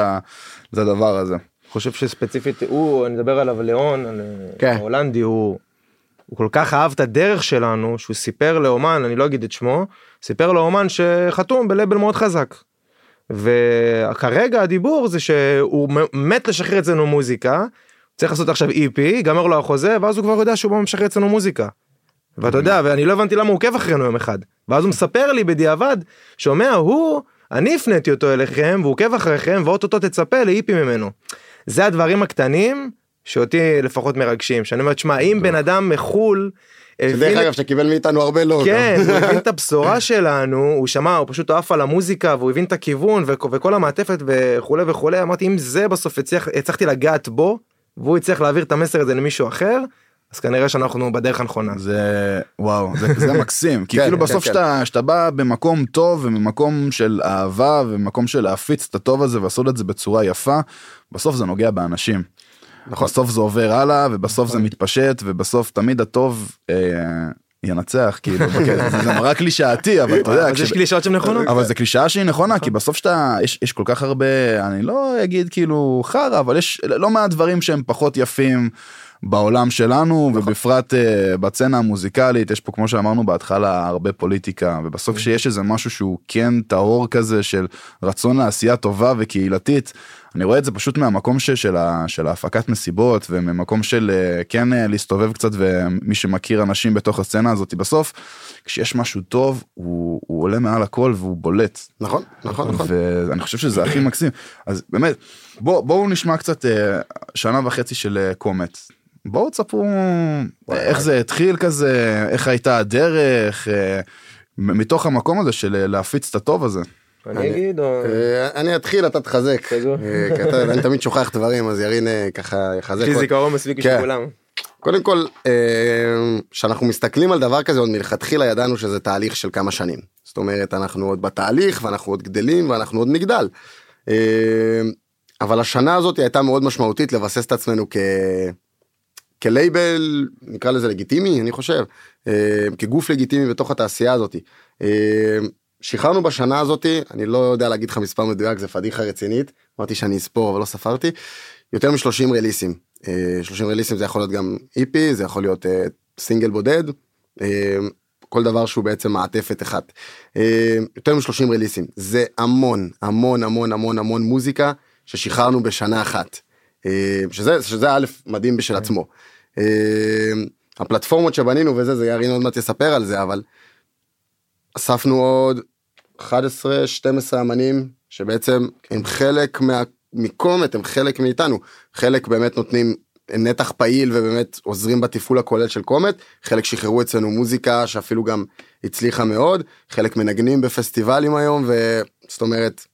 הדבר הזה. חושב שספציפית הוא אני מדבר עליו ליאון על- כן. ההולנדי הוא. הוא כל כך אהב את הדרך שלנו שהוא סיפר לאומן אני לא אגיד את שמו סיפר לאומן שחתום בלבל מאוד חזק. וכרגע הדיבור זה שהוא מת לשחרר אצלנו מוזיקה צריך לעשות עכשיו EP ייגמר לו החוזה ואז הוא כבר יודע שהוא בא משחרר אצלנו מוזיקה. ואתה יודע ואני לא הבנתי למה הוא עוקב אחרינו יום אחד ואז הוא מספר לי בדיעבד שומע הוא אני הפניתי אותו אליכם והוא עוקב אחריכם ואו-טו-טו תצפה ל EP ממנו. זה הדברים הקטנים שאותי לפחות מרגשים שאני אומר תשמע אם בן אדם מחו"ל. שדרך הבין אגב שקיבל מאיתנו הרבה לא. כן, גם. הוא הבין את הבשורה שלנו, הוא שמע, הוא פשוט עף על המוזיקה והוא הבין את הכיוון וכ- וכל המעטפת וכולי וכולי, אמרתי אם זה בסוף הצלחתי לגעת בו, והוא הצליח להעביר את המסר הזה למישהו אחר, אז כנראה שאנחנו בדרך הנכונה. זה וואו זה, זה מקסים כי כן, כאילו כן, בסוף כן. שאתה שאתה בא במקום טוב וממקום של אהבה וממקום של להפיץ את הטוב הזה ולעשות את זה בצורה יפה בסוף זה נוגע באנשים. נכון. בסוף זה עובר הלאה ובסוף זה מתפשט ובסוף תמיד הטוב אה, ינצח כאילו זה- נורא קלישאתי אבל אתה יודע. יש קלישאות שהן נכונות. אבל זה קלישאה שהיא נכונה כי בסוף שאתה יש יש כל כך הרבה אני לא אגיד כאילו חרא אבל יש לא מעט דברים שהם פחות יפים בעולם שלנו ובפרט uh, בצנה המוזיקלית יש פה כמו שאמרנו בהתחלה הרבה פוליטיקה ובסוף שיש איזה משהו שהוא כן טהור כזה של רצון לעשייה טובה וקהילתית. אני רואה את זה פשוט מהמקום ש, של, ה, של ההפקת מסיבות וממקום של אה, כן אה, להסתובב קצת ומי שמכיר אנשים בתוך הסצנה הזאת בסוף כשיש משהו טוב הוא, הוא עולה מעל הכל והוא בולט נכון, נכון, נכון. ואני חושב שזה הכי מקסים אז באמת בוא בואו נשמע קצת שנה וחצי של קומט בואו תספרו איך זה התחיל כזה איך הייתה הדרך אה, מתוך המקום הזה של אה, להפיץ את הטוב הזה. אני אגיד או... אה, אני אתחיל אתה תחזק. כי אני תמיד שוכח דברים אז ירין ככה יחזק. יש לי. זיכרון מספיק כן. בשביל כולם. קודם כל כשאנחנו מסתכלים על דבר כזה עוד מלכתחילה ידענו שזה תהליך של כמה שנים זאת אומרת אנחנו עוד בתהליך ואנחנו עוד גדלים ואנחנו עוד נגדל. אבל השנה הזאת הייתה מאוד משמעותית לבסס את עצמנו כ... כלייבל נקרא לזה לגיטימי אני חושב אה, כגוף לגיטימי בתוך התעשייה הזאת. אה, שחררנו בשנה הזאתי אני לא יודע להגיד לך מספר מדויק זה פדיחה רצינית אמרתי שאני אספור אבל לא ספרתי יותר מ-30 רליסים. אה, 30 רליסים זה יכול להיות גם איפי זה יכול להיות אה, סינגל בודד. אה, כל דבר שהוא בעצם מעטפת אחת. אה, יותר מ-30 רליסים זה המון המון המון המון המון מוזיקה ששחררנו בשנה אחת. אה, שזה שזה א' מדהים בשל עצמו. אה, הפלטפורמות שבנינו וזה זה ירין עוד מעט יספר על זה אבל אספנו עוד 11 12 אמנים שבעצם הם חלק מה, מקומט הם חלק מאיתנו. חלק באמת נותנים נתח פעיל ובאמת עוזרים בתפעול הכולל של קומט. חלק שחררו אצלנו מוזיקה שאפילו גם הצליחה מאוד. חלק מנגנים בפסטיבלים היום וזאת אומרת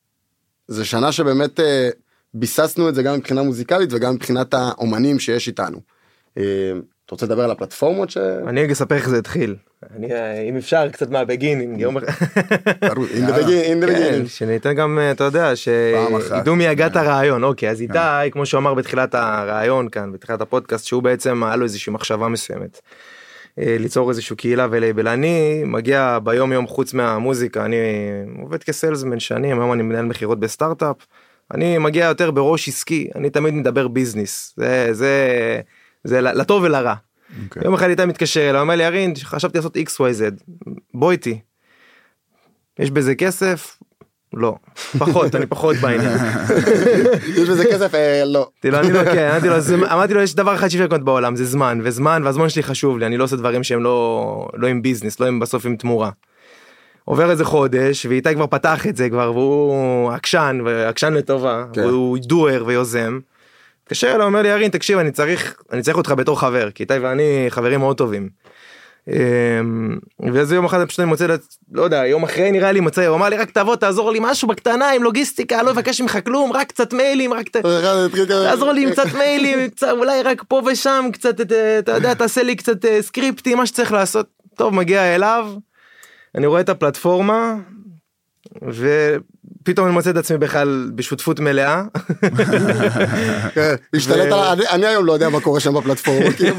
זה שנה שבאמת אה, ביססנו את זה גם מבחינה מוזיקלית וגם מבחינת האומנים שיש איתנו. אה, אתה רוצה לדבר על הפלטפורמות ש... אני אספר איך זה התחיל. אני, אה, אם אפשר קצת מהבגינינג. כן, beginning. שניתן גם אה, אתה יודע. שידעו מי הגה את הרעיון אוקיי אז איתי כמו שהוא אמר בתחילת הרעיון כאן בתחילת הפודקאסט שהוא בעצם היה לו איזושהי מחשבה מסוימת. אה, ליצור איזשהו קהילה ולייבל אני מגיע ביום יום חוץ מהמוזיקה אני עובד כ salesman שנים היום אני מנהל מכירות בסטארט-אפ. אני מגיע יותר בראש עסקי אני תמיד מדבר ביזנס זה זה זה לטוב ולרע. אוקיי. יום אחד איתי מתקשר אליי אומר לי ירין חשבתי לעשות xyz בוא איתי. יש בזה כסף? לא פחות אני פחות בעניין. יש בזה כסף? אה, לא. אמרתי לו, אני לא כן אמרתי לו, זה- אמרתי לו יש דבר אחד שאי אפשר לקנות בעולם זה זמן וזמן והזמן שלי חשוב לי אני לא עושה דברים שהם לא לא עם ביזנס לא עם בסוף עם תמורה. עובר איזה חודש ואיתי כבר פתח את זה כבר והוא עקשן ועקשן לטובה כן. והוא דואר ויוזם. מתקשר אליי אומר לי ירין תקשיב אני צריך אני צריך אותך בתור חבר כי איתי ואני חברים מאוד טובים. אמ, ואיזה יום אחד פשוט אני מוצא, לא יודע, יום אחרי נראה לי מוצא, הוא אמר לי רק תבוא תעזור לי משהו בקטנה עם לוגיסטיקה, לא אבקש ממך כלום, רק קצת מיילים, רק. תעזור לי עם קצת מיילים, אולי רק פה ושם, קצת, את, אתה יודע, תעשה לי קצת אה, סקריפטים, מה שצריך לעשות. טוב, מגיע אליו, אני רואה את הפלטפורמה, ופתאום אני מוצא את עצמי בכלל בשותפות מלאה. כן, השתלט על... אני- אני היום לא יודע מה קורה שם בפלטפורמה, כאילו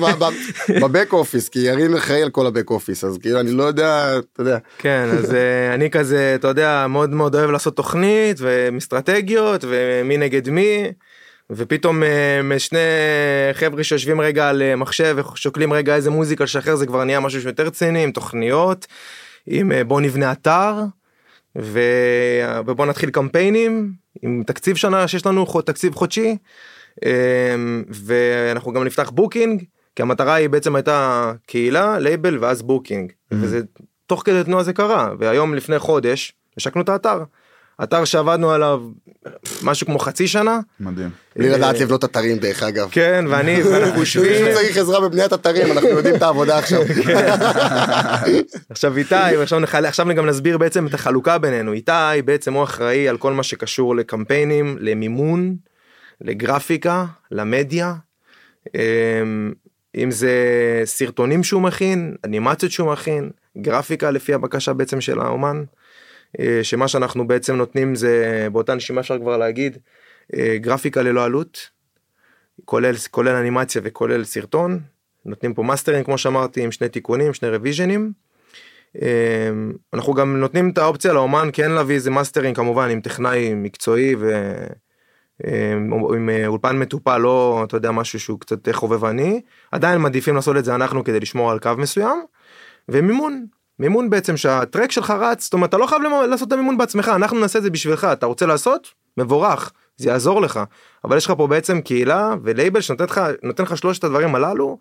בבק אופיס, כי ירין אחראי על כל הבק אופיס, אז כאילו אני לא יודע, אתה יודע. כן, אז אה, אני כזה, אתה יודע, מאוד מאוד אוהב לעשות תוכנית ואסטרטגיות ומי נגד מי. ופתאום אה, שני חבר'ה שיושבים רגע על אה, מחשב ושוקלים רגע איזה מוזיקה לשחרר זה כבר נהיה משהו שיותר רציני עם תוכניות עם בוא נבנה אתר ו... ובוא נתחיל קמפיינים עם תקציב שנה שיש לנו תקציב חודשי. אה, ואנחנו גם נפתח booking כי המטרה היא בעצם הייתה קהילה לייבל ואז booking. וזה תוך כדי תנועה זה קרה והיום לפני חודש השקנו את האתר. אתר שעבדנו עליו משהו כמו חצי שנה מדהים. בלי לדעת לבנות אתרים דרך אגב. כן ואני ואנחנו יושבים שצריך עזרה בבניית אתרים, אנחנו יודעים את העבודה עכשיו. עכשיו איתי ועכשיו נחל... עכשיו גם נסביר בעצם את החלוקה בינינו איתי בעצם הוא אחראי על כל מה שקשור לקמפיינים למימון לגרפיקה למדיה אמ, אם זה סרטונים שהוא מכין אנימציות שהוא מכין גרפיקה לפי הבקשה בעצם של האומן אה, שמה שאנחנו בעצם נותנים זה באותה נשימה אפשר כבר להגיד אה, גרפיקה ללא עלות כולל כולל אנימציה וכולל סרטון. נותנים פה מאסטרים כמו שאמרתי עם שני תיקונים שני רוויז'נים. אמ, אנחנו גם נותנים את האופציה לאומן כן להביא איזה מאסטרים כמובן עם טכנאי מקצועי ו... עם אה, אולפן מטופל לא אתה יודע משהו שהוא קצת חובבני. עדיין מעדיפים לעשות את זה אנחנו כדי לשמור על קו מסוים. ומימון מימון בעצם שהטרק שלך רץ זאת אומרת אתה לא חייב לעשות את המימון בעצמך אנחנו נעשה את זה בשבילך אתה רוצה לעשות מבורך זה יעזור לך אבל יש לך פה בעצם קהילה ולייבל שנותן לך לך שלושת הדברים הללו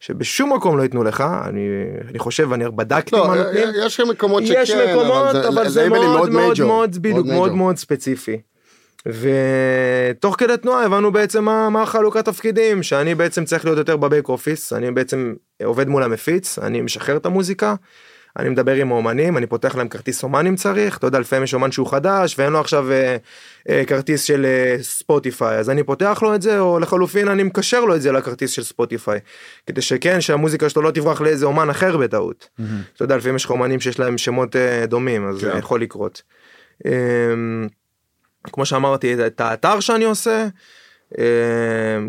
שבשום מקום לא ייתנו לך אני אני חושב אני בדקתי לא, מה נותנים. יש מקומות שכן, יש מקומות אבל זה לייבלים מאוד מאוד major, מאוד בדיוק מאוד major. מאוד ספציפי. ותוך כדי תנועה הבנו בעצם מה, מה החלוקת תפקידים שאני בעצם צריך להיות יותר בבק אופיס אני בעצם עובד מול המפיץ אני משחרר את המוזיקה. אני מדבר עם האומנים אני פותח להם כרטיס אומן אם צריך אתה יודע לפעמים יש אומן שהוא חדש ואין לו עכשיו אה, אה, כרטיס של אה, ספוטיפיי אז אני פותח לו את זה או לחלופין אני מקשר לו את זה לכרטיס של ספוטיפיי כדי שכן שהמוזיקה שלו לא תברח לאיזה אומן אחר בטעות. אתה יודע לפעמים יש לך אומנים שיש להם שמות אה, דומים אז זה כן. יכול לקרות. אמ, כמו שאמרתי את- את האתר שאני עושה. אמ,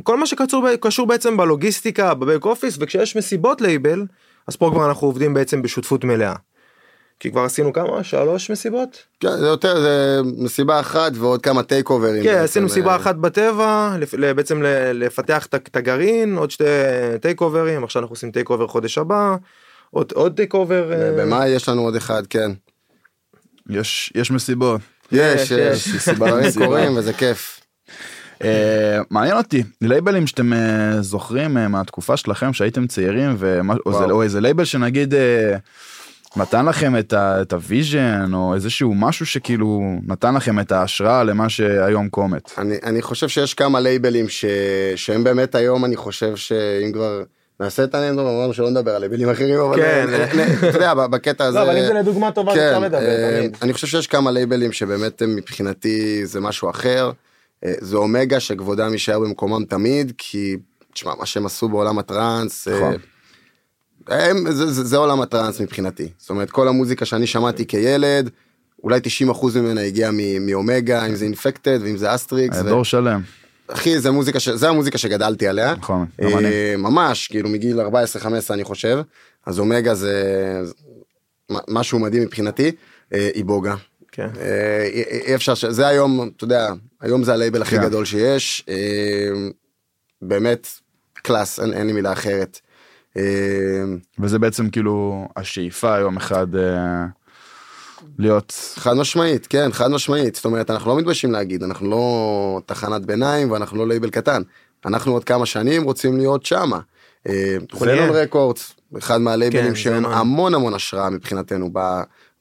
כל מה שקשור קשור בעצם בלוגיסטיקה ב back office וכשיש מסיבות לייבל אז פה כבר אנחנו עובדים בעצם בשותפות מלאה. כי כבר עשינו כמה שלוש מסיבות כן, זה יותר, זה מסיבה אחת ועוד כמה take over ים. כן עשינו אה, מסיבה אחת בטבע בעצם לפתח את הגרעין עוד שתי take over ים עכשיו אנחנו עושים take over חודש הבא עוד עוד take over. אה, במאי יש לנו עוד אחד, כן. יש יש מסיבות. יש, יש, יש, יש. סיבה. קורים וזה כיף. אה, מעניין אותי לייבלים שאתם אה, זוכרים אה, מהתקופה שלכם שהייתם צעירים ומה- או איזה לייבל שנגיד נתן לכם את ה vision או איזשהו משהו שכאילו נתן לכם את ההשראה למה שהיום Comet. אני, אני חושב שיש כמה לייבלים ש... שהם באמת היום, אני חושב שאם כבר נעשה את ה honor, אמרנו שלא נדבר על לייבלים אחרים, אבל כן. אתה יודע, בקטע הזה... לא, אבל אם זה לדוגמה טובה, כן, אפשר לדבר. אני חושב שיש כמה לייבלים שבאמת מבחינתי זה משהו אחר. אה, זה HOMmega שכבודם יישאר במקומם תמיד, כי, תשמע, מה שהם עשו בעולם הטראנס, אה, נכון. הם, זה, זה, זה עולם הטראנס מבחינתי. זאת אומרת, כל המוזיקה שאני שמעתי כילד, אולי 90% ממנה הגיעה מ HOMmega, אם זה Infected ואם זה Astrix. היה ו- דור שלם. אחי, זה מוזיקה, ש... זה המוזיקה שגדלתי עליה. נכון, גם אני. אה, ממש, כאילו מגיל 14-15 אני חושב. אז HOMmega זה משהו מדהים מבחינתי. אה, Iboga. כן. אה, אי- אפשר. זה היום, אתה יודע, היום זה הלייבל הכי כן. גדול שיש. אה, באמת קלאס, אין, לי מילה אחרת. אה, וזה בעצם כאילו השאיפה יום אחד להיות חד משמעית, כן, חד משמעית. זאת אומרת, אנחנו לא מתביישים להגיד, אנחנו לא תחנת ביניים ואנחנו לא לייבל קטן. אנחנו עוד כמה שנים רוצים להיות שמה. אה, זנון רקורדס, אחד מהלייבלים כן, שהם זנון. המון המון השראה מבחינתנו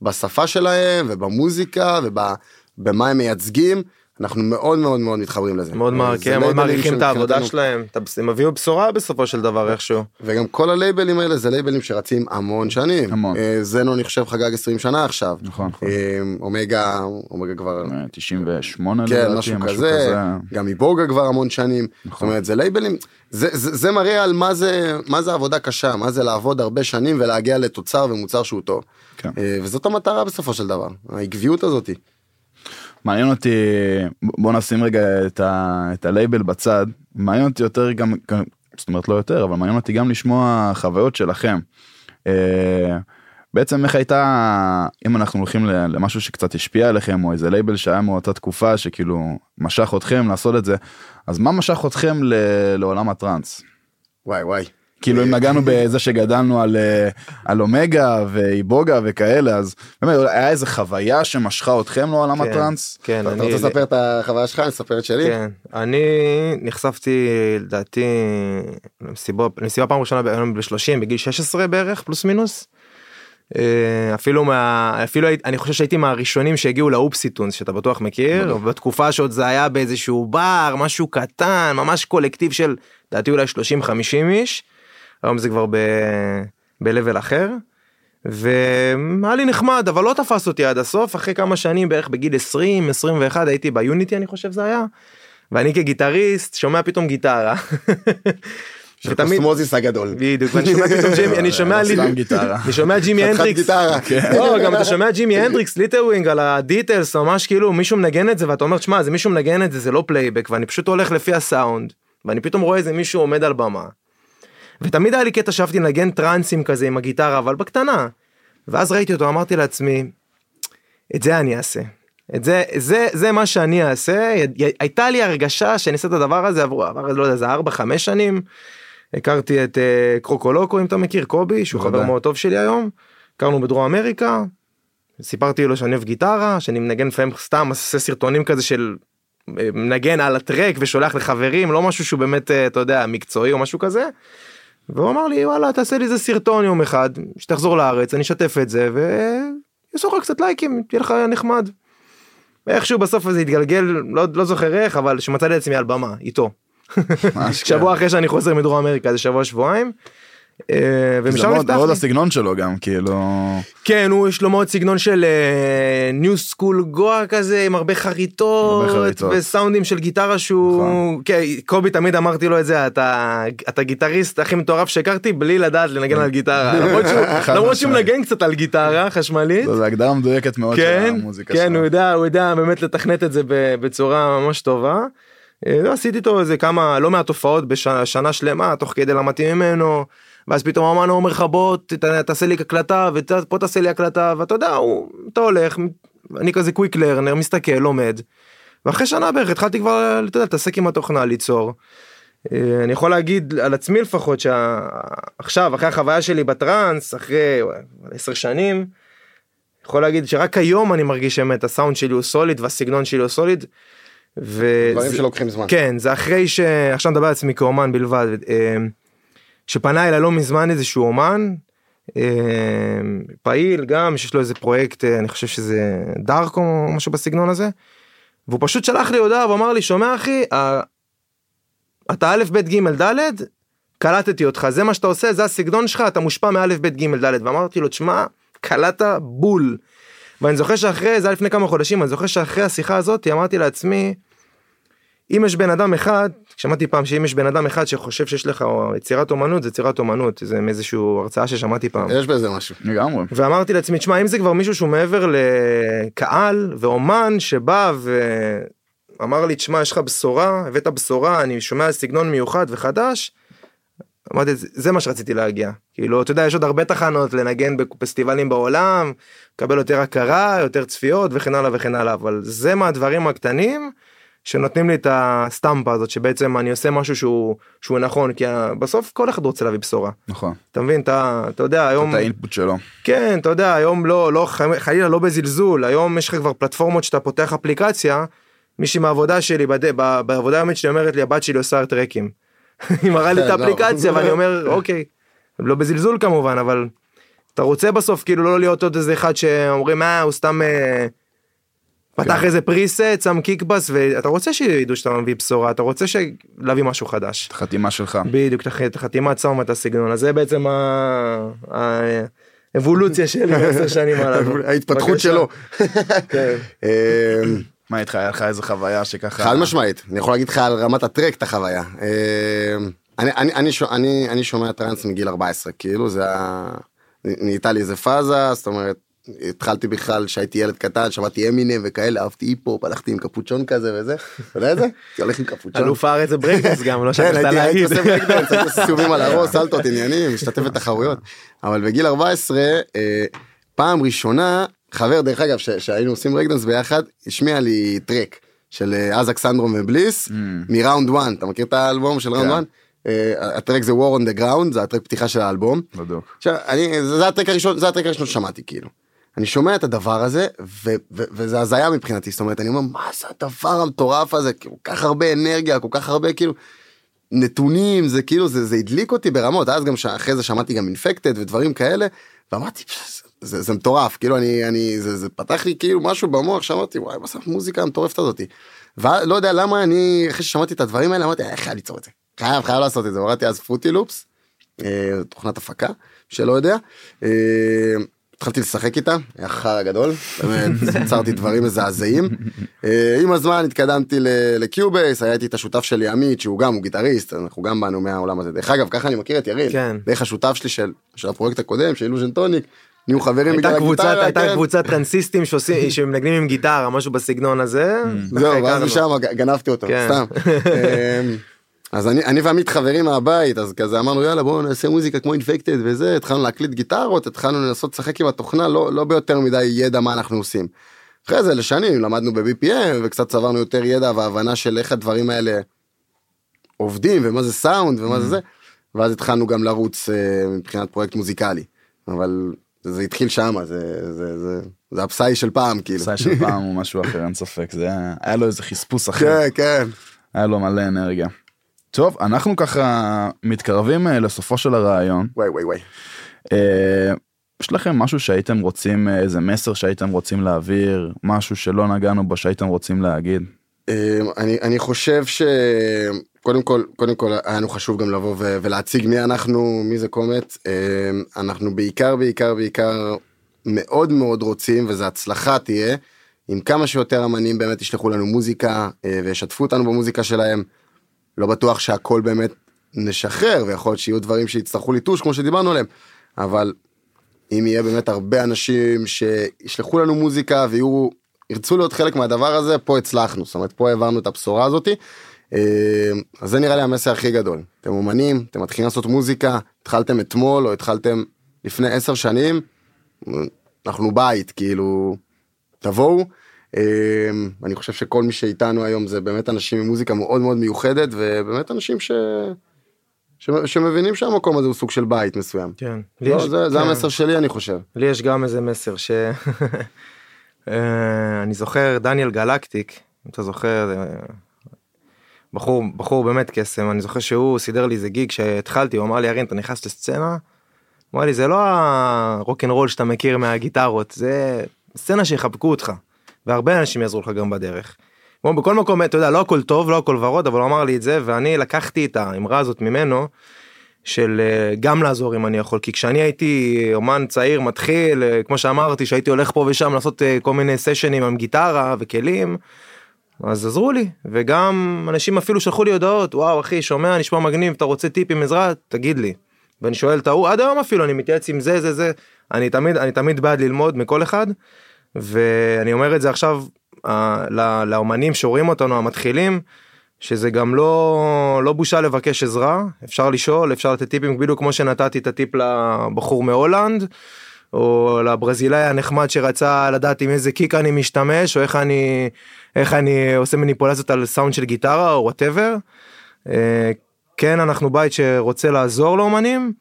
בשפה שלהם ובמוזיקה ובמה הם מייצגים. אנחנו מאוד מאוד מאוד מתחברים לזה. מאוד אה, מער- זה כן, מאוד מעריכים את העבודה שלהם, הם הביאו בשורה בסופו של דבר איכשהו. וגם כל הלייבלים האלה זה לייבלים שרצים המון שנים. המון. אה, זנו אני חושב חגג 20 שנה עכשיו. נכון, נכון. אה, אומגה, אומגה כבר, אה, 98 כן, לדעתי, משהו כזה, גם Iboga כבר המון שנים. זאת נכון. אומרת, זה לייבלים, זה, זה, זה מראה על מה זה, מה זה עבודה קשה, מה זה לעבוד הרבה שנים ולהגיע לתוצר ומוצר שהוא טוב. כן. וזאת המטרה בסופו של דבר, העקביות הזאתי. מעניין אותי, בוא נשים רגע את, ה, את הלייבל בצד, מעניין אותי יותר גם, זאת אומרת לא יותר, אבל מעניין אותי גם לשמוע חוויות שלכם. אה, בעצם איך הייתה, אם אנחנו הולכים למשהו שקצת השפיע עליכם, או איזה לייבל שהיה מאותה תקופה שכאילו משך אתכם לעשות את זה, אז מה משך אתכם ל, לעולם הטראנס? וואי וואי. כאילו אם נגענו בזה שגדלנו על, אה, על אומגה ואיבוגה וכאלה, אז באמת היה איזה חוויה שמשכה אתכם לעולם כן, הטראנס? כן, אתה אני... רוצה לספר את החוויה שלך, אני אספר את שלי? כן, אני נחשפתי לדעתי למסיבה, למסיבה פעם ראשונה היום ב-30 בגיל 16 בערך פלוס מינוס. אה, אפילו מה אפילו אני חושב שהייתי מהראשונים שהגיעו לאופסיטונס שאתה בטוח מכיר בתקופה שעוד זה היה באיזשהו בר משהו קטן ממש קולקטיב של לדעתי אולי 30 50 איש. היום זה כבר. ב-level אחר. והיה לי נחמד אבל לא תפס אותי עד הסוף אחרי כמה שנים בערך בגיל 20 21 הייתי ב Unity אני חושב זה היה. ואני כגיטריסט שומע פתאום גיטרה. של Cosmosis הגדול. בדיוק ואני שומע פתאום ג'ימי אני שומע לי סתם גיטרה. אני שומע ג'ימי הנדריקס. כן. לא גם אתה שומע ג'ימי הנדריקס literally על ה details ממש כאילו מישהו מנגן את זה ואתה אומר שמע זה מישהו מנגן את זה זה לא פלייבק ואני פשוט הולך לפי הסאונד ואני פתאום רואה איזה מישהו עומד על במה. ותמיד היה לי קטע שאהבתי לנגן טרנסים כזה עם הגיטרה אבל בקטנה. ואז ראיתי אותו אמרתי לעצמי את זה אני אעשה. את זה זה זה מה שאני אעשה הייתה לי הרגשה שאני אעשה את הדבר הזה עברו עבר לא יודע זה 4 5 שנים. הכרתי את uh, קרוקולוקו אם אתה מכיר קובי שהוא חבר. מאוד טוב שלי היום. הכרנו בדרום אמריקה. סיפרתי לו שאני אוהב גיטרה שאני מנגן לפעמים סתם עושה סרטונים כזה של אה, מנגן על הטרק ושולח לחברים לא משהו שהוא באמת אה, אתה יודע מקצועי או משהו כזה. והוא אמר לי וואלה תעשה לי איזה סרטון יום אחד שתחזור לארץ אני אשתף את זה ויעשו לך קצת לייקים תהיה לך נחמד. ואיכשהו בסוף זה התגלגל לא, לא זוכר איך אבל שמצאתי את עצמי על במה איתו ממש, שבוע אחרי שאני חוזר מדרום אמריקה זה שבוע שבועיים. אה, כן. זה ומשם מאוד לי. הסגנון שלו גם כאילו כן הוא יש לו מאוד סגנון של new school Goa כזה עם הרבה חריטות, הרבה חריטות. וסאונדים של גיטרה שהוא נכון. כן, קובי תמיד אמרתי לו את זה אתה אתה גיטריסט הכי מטורף שהכרתי בלי לדעת לנגן על גיטרה למרות שהוא-. מנגן קצת על גיטרה חשמלית. זו הגדרה מדויקת מאוד של כן, המוזיקה כן, שלו. הוא יודע, הוא יודע באמת לתכנת את זה בצורה ממש טובה. אה, לא, עשיתי איתו איזה כמה, לא מעט הופעות בשנה שלמה, תוך כדי למדתי ממנו, ואז פתאום אמרנו אומר לך בוא תעשה לי הקלטה, ופה תעשה לי הקלטה, ואתה יודע, הוא, אתה הולך, אני כזה קוויק לרנר, מסתכל, לומד. ואחרי שנה בערך התחלתי כבר, אתה יודע, להתעסק עם התוכנה, ליצור. אה, אני יכול להגיד על עצמי לפחות שעכשיו אחרי החוויה שלי בטראנס אחרי עשר שנים יכול להגיד שרק היום אני מרגיש באמת הסאונד שלי הוא סוליד והסגנון שלי הוא סוליד. ו... דברים זה- שלוקחים זמן. כן זה אחרי שעכשיו מדבר על עצמי כאומן בלבד אה, שפנה אליי לא מזמן איזשהו אומן אה, פעיל גם שיש לו איזה פרויקט אה, אני חושב שזה דארק או משהו בסגנון הזה. והוא פשוט שלח לי הודעה ואמר לי שומע אחי אתה א' ב' ג' ד' קלטתי אותך זה מה שאתה עושה זה הסגנון שלך אתה מושפע מא' ב' ג' ד' ואמרתי לו תשמע קלטת בול. ואני זוכר שאחרי זה היה לפני כמה חודשים אני זוכר שאחרי השיחה הזאת אמרתי לעצמי. אם יש בן אדם אחד שמעתי פעם שאם יש בן אדם אחד שחושב שיש לך יצירת אומנות זה יצירת אומנות זה מאיזשהו הרצאה ששמעתי פעם. יש בזה משהו. לגמרי. ואמרתי לעצמי תשמע אם זה כבר מישהו שהוא מעבר לקהל ואומן שבא ואמר לי תשמע יש לך בשורה הבאת בשורה אני שומע סגנון מיוחד וחדש. אמרתי זה- מה שרציתי להגיע כאילו אתה יודע יש עוד הרבה תחנות לנגן בפסטיבלים בעולם לקבל יותר הכרה יותר צפיות וכן הלאה וכן הלאה אבל זה מהדברים הקטנים שנותנים לי את הסטמפה הזאת שבעצם אני עושה משהו שהוא שהוא נכון כי בסוף כל אחד רוצה להביא בשורה נכון. אתה מבין אתה אתה יודע היום את האינפוט שלו. כן אתה יודע היום לא לא חלילה לא בזלזול היום יש לך כבר פלטפורמות שאתה פותח אפליקציה מישהי מהעבודה שלי בד... בעבודה היומית שלי אומרת לי הבת שלי עושה טרקים. היא מראה לי את לא. האפליקציה ואני אומר אוקיי לא בזלזול כמובן אבל אתה רוצה בסוף כאילו לא להיות עוד איזה אחד שאומרים מה הוא סתם. אה, פתח איזה פריסט, שם קיקבאס, ואתה רוצה שידעו שאתה מביא בשורה, אתה רוצה ש- להביא משהו חדש. חתימה שלך. בדיוק, את החתימת שמה את הסגנון, אז זה בעצם ה- האבולוציה שלי בעשר שנים עליו. ההתפתחות. שלו. כן. אה, מה איתך, היה לך איזה חוויה שככה... חד משמעית, אני יכול להגיד לך על רמת הטרק את החוויה. אה, אני, אני, אני, אני, אני שומע טראנס מגיל 14, כאילו זה ה... נהייתה לי איזה פאזה, זאת אומרת, התחלתי בכלל כשהייתי ילד קטן, שמעתי אמינם וכאלה, אהבתי היפ-הופ, הלכתי עם קפוצ'ון כזה וזה, אתה יודע את זה? הייתי הולך עם קפוצ'ון. אלוף הארץ זה ברקדנס גם, לא כן, שכחת הייתי הייתי להגיד. עושה ברקדנס, הייתי עושה סיבובים על הראש, סלטות עניינים, משתתף בתחרויות. אבל בגיל 14, אה, פעם ראשונה, חבר דרך אגב, שהיינו עושים ברקדנס ביחד, השמיע לי טרק של אה, Azax Syndrom ו Bliss, מ Round 1, אתה מכיר את האלבום של Round כן. 1? אה, הטרק זה War on the Ground, זה הטרק פתיחה של האלבום. בדיוק. עכשיו, אני, זה, זה הטרק הראשון, זה הטרק הראשון ששמעתי כאילו. אני שומע את הדבר הזה ו, ו, וזה הזיה מבחינתי, זאת אומרת אני אומר מה זה הדבר המטורף הזה, כל כך הרבה אנרגיה, כל כך הרבה כאילו נתונים, זה כאילו זה, זה הדליק אותי ברמות, אז גם ש- אחרי זה שמעתי גם אינפקטד ודברים כאלה, ואמרתי "פש, זה, זה מטורף, כאילו אני, אני, זה, זה פתח לי כאילו משהו במוח שאמרתי וואי בסוף מוזיקה המטורפת הזאתי. ולא יודע למה אני אחרי ששמעתי את הדברים האלה אמרתי "אני חייב ליצור את זה, חייב חייב לעשות את זה, הורדתי אז פרוטי לופס. אה, תוכנת הפקה שלא יודע. התחלתי לשחק איתה, היה חרא גדול, באמת, יצרתי דברים מזעזעים. אה, עם הזמן התקדמתי ל Cubase, היה איתי את השותף שלי עמית, שהוא גם, הוא גיטריסט, אנחנו גם באנו מהעולם הזה. דרך אגב, ככה אני מכיר את יריב, כן. דרך השותף שלי של, הפרויקט הקודם, של Illusion Tonic, נהיו חברים בגלל הגיטרה, הייתה כן. קבוצת טרנסיסטים שמנגנים עם גיטרה, משהו בסגנון הזה. זהו, ואז. משם גנבתי אותו, כן. סתם. אז אני, אני ועמית חברים מהבית, אז כזה אמרנו יאללה בואו נעשה מוזיקה כמו אינפקטד וזה, התחלנו להקליט גיטרות, התחלנו לנסות לשחק עם התוכנה, לא, לא ביותר מדי ידע מה אנחנו עושים. אחרי זה לשנים למדנו ב-BPM וקצת צברנו יותר ידע והבנה של איך הדברים האלה עובדים ומה זה סאונד ומה זה זה, ואז התחלנו גם לרוץ אה, מבחינת פרויקט מוזיקלי, אבל זה התחיל שמה, זה, זה, זה, זה הפסאי של פעם כאילו. סי של פעם הוא משהו אחר אין ספק זה היה- היה לו איזה חספוס אחר כן, כן. היה לו מלא אנרגיה. טוב אנחנו ככה מתקרבים אה, לסופו של הרעיון וואי וואי וואי. אה, יש לכם משהו שהייתם רוצים אה, איזה מסר שהייתם רוצים להעביר משהו שלא נגענו בו שהייתם רוצים להגיד. אני אני חושב שקודם כל קודם כל היה לנו חשוב גם לבוא ו- ולהציג מי אנחנו מי זה קומט אמ, אנחנו בעיקר בעיקר בעיקר מאוד מאוד רוצים וזה הצלחה תהיה אם כמה שיותר אמנים באמת ישלחו לנו מוזיקה וישתפו אותנו במוזיקה שלהם. לא בטוח שהכל באמת נשחרר ויכול להיות שיהיו דברים שיצטרכו ליטוש כמו שדיברנו עליהם אבל אם יהיה באמת הרבה אנשים שישלחו לנו מוזיקה ויהיו ירצו להיות חלק מהדבר הזה פה הצלחנו זאת אומרת פה העברנו את הבשורה הזאתי. אה, אז זה נראה לי המסר הכי גדול אתם אומנים אתם מתחילים לעשות מוזיקה התחלתם אתמול או התחלתם לפני עשר שנים אנחנו בית כאילו תבואו. אה, אני חושב שכל מי שאיתנו היום זה באמת אנשים עם מוזיקה מאוד מאוד מיוחדת ובאמת אנשים ש... ש... שמבינים שהמקום הזה הוא סוג של בית מסוים. כן. לא, יש- זה, זה כן. המסר שלי אני חושב. לי יש גם איזה מסר ש... אה, אני זוכר דניאל גלקטיק, אם אתה זוכר, זה בחור, בחור באמת קסם, אני זוכר שהוא סידר לי איזה גיג שהתחלתי, הוא אמר לי ארין אתה נכנס לסצנה? אמר לי זה לא הרוקנרול שאתה מכיר מהגיטרות, זה סצנה שיחבקו אותך, והרבה אנשים יעזרו לך גם בדרך. כמו בכל מקום, אתה יודע, לא הכל טוב, לא הכל ורוד, אבל הוא אמר לי את זה, ואני לקחתי את האמרה הזאת ממנו, של אה, גם לעזור אם אני יכול כי כשאני הייתי אומן צעיר מתחיל אה, כמו שאמרתי שהייתי הולך פה ושם לעשות אה, כל מיני סשנים עם גיטרה וכלים. אז עזרו לי וגם אנשים אפילו שלחו לי הודעות וואו אחי שומע נשמע מגניב אתה רוצה טיפים עזרה תגיד לי. ואני שואל את ההוא עד היום אפילו אני מתייעץ עם זה זה זה אני תמיד אני תמיד בעד ללמוד מכל אחד. ואני אומר את זה עכשיו אה, ל- לאומנים שרואים אותנו המתחילים שזה גם לא לא בושה לבקש עזרה אפשר לשאול אפשר לתת טיפים בדיוק כמו שנתתי את הטיפ לבחור מהולנד. או לברזילאי הנחמד שרצה לדעת עם איזה kick אני משתמש או איך אני איך אני עושה מניפולציות על סאונד של גיטרה או whatever. כן אנחנו בית שרוצה לעזור לאומנים.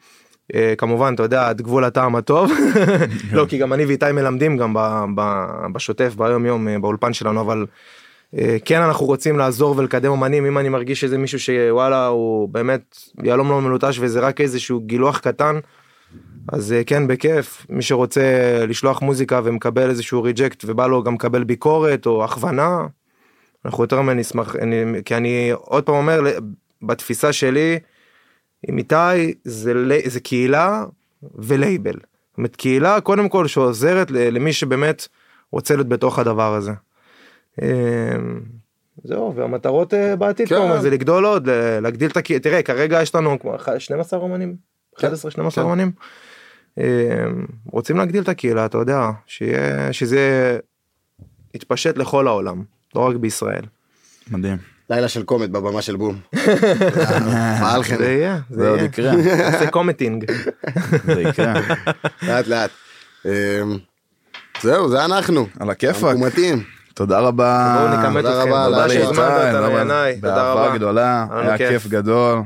אה, כמובן אתה יודע עד גבול הטעם הטוב. לא כי גם אני ואיתי מלמדים גם בשוטף ביום יום אה, באולפן שלנו אבל אה, כן אנחנו רוצים לעזור ולקדם אומנים אם אני מרגיש שזה מישהו שוואלה הוא באמת יהלום לא מלוטש וזה רק איזשהו גילוח קטן אז כן בכיף. מי שרוצה לשלוח מוזיקה ומקבל איזשהו ריג'קט ובא לו גם לקבל ביקורת או הכוונה. אנחנו יותר מנשמח כי אני עוד פעם אומר בתפיסה שלי עם איתי זה, זה קהילה ולייבל. זאת אומרת קהילה קודם כל שעוזרת למי שבאמת רוצה להיות בתוך הדבר הזה. אמ, זהו והמטרות אה, בעתיד כן. כמובן זה לגדול עוד להגדיל את הקהילה תראה כרגע יש לנו כמו אח- 12 אומנים 11 12 כן. אומנים. אמ, רוצים להגדיל את הקהילה אתה יודע שיהיה שזה יתפשט לכל העולם לא רק בישראל. מדהים. לילה של קומט בבמה של בום. פעל לכם. זה יהיה זה עוד. יקרה, זה קומטינג. זה יקרה. לאט לאט. אמ, זהו זה אנחנו. על הכיפאק. המקומטים. תודה רבה. בואו נכמת תודה אתכם רבה, תודה לאיתי, שהזמנת איתי, אותנו ינאי תודה באהבה רבה. גדולה, היה. כיף גדול,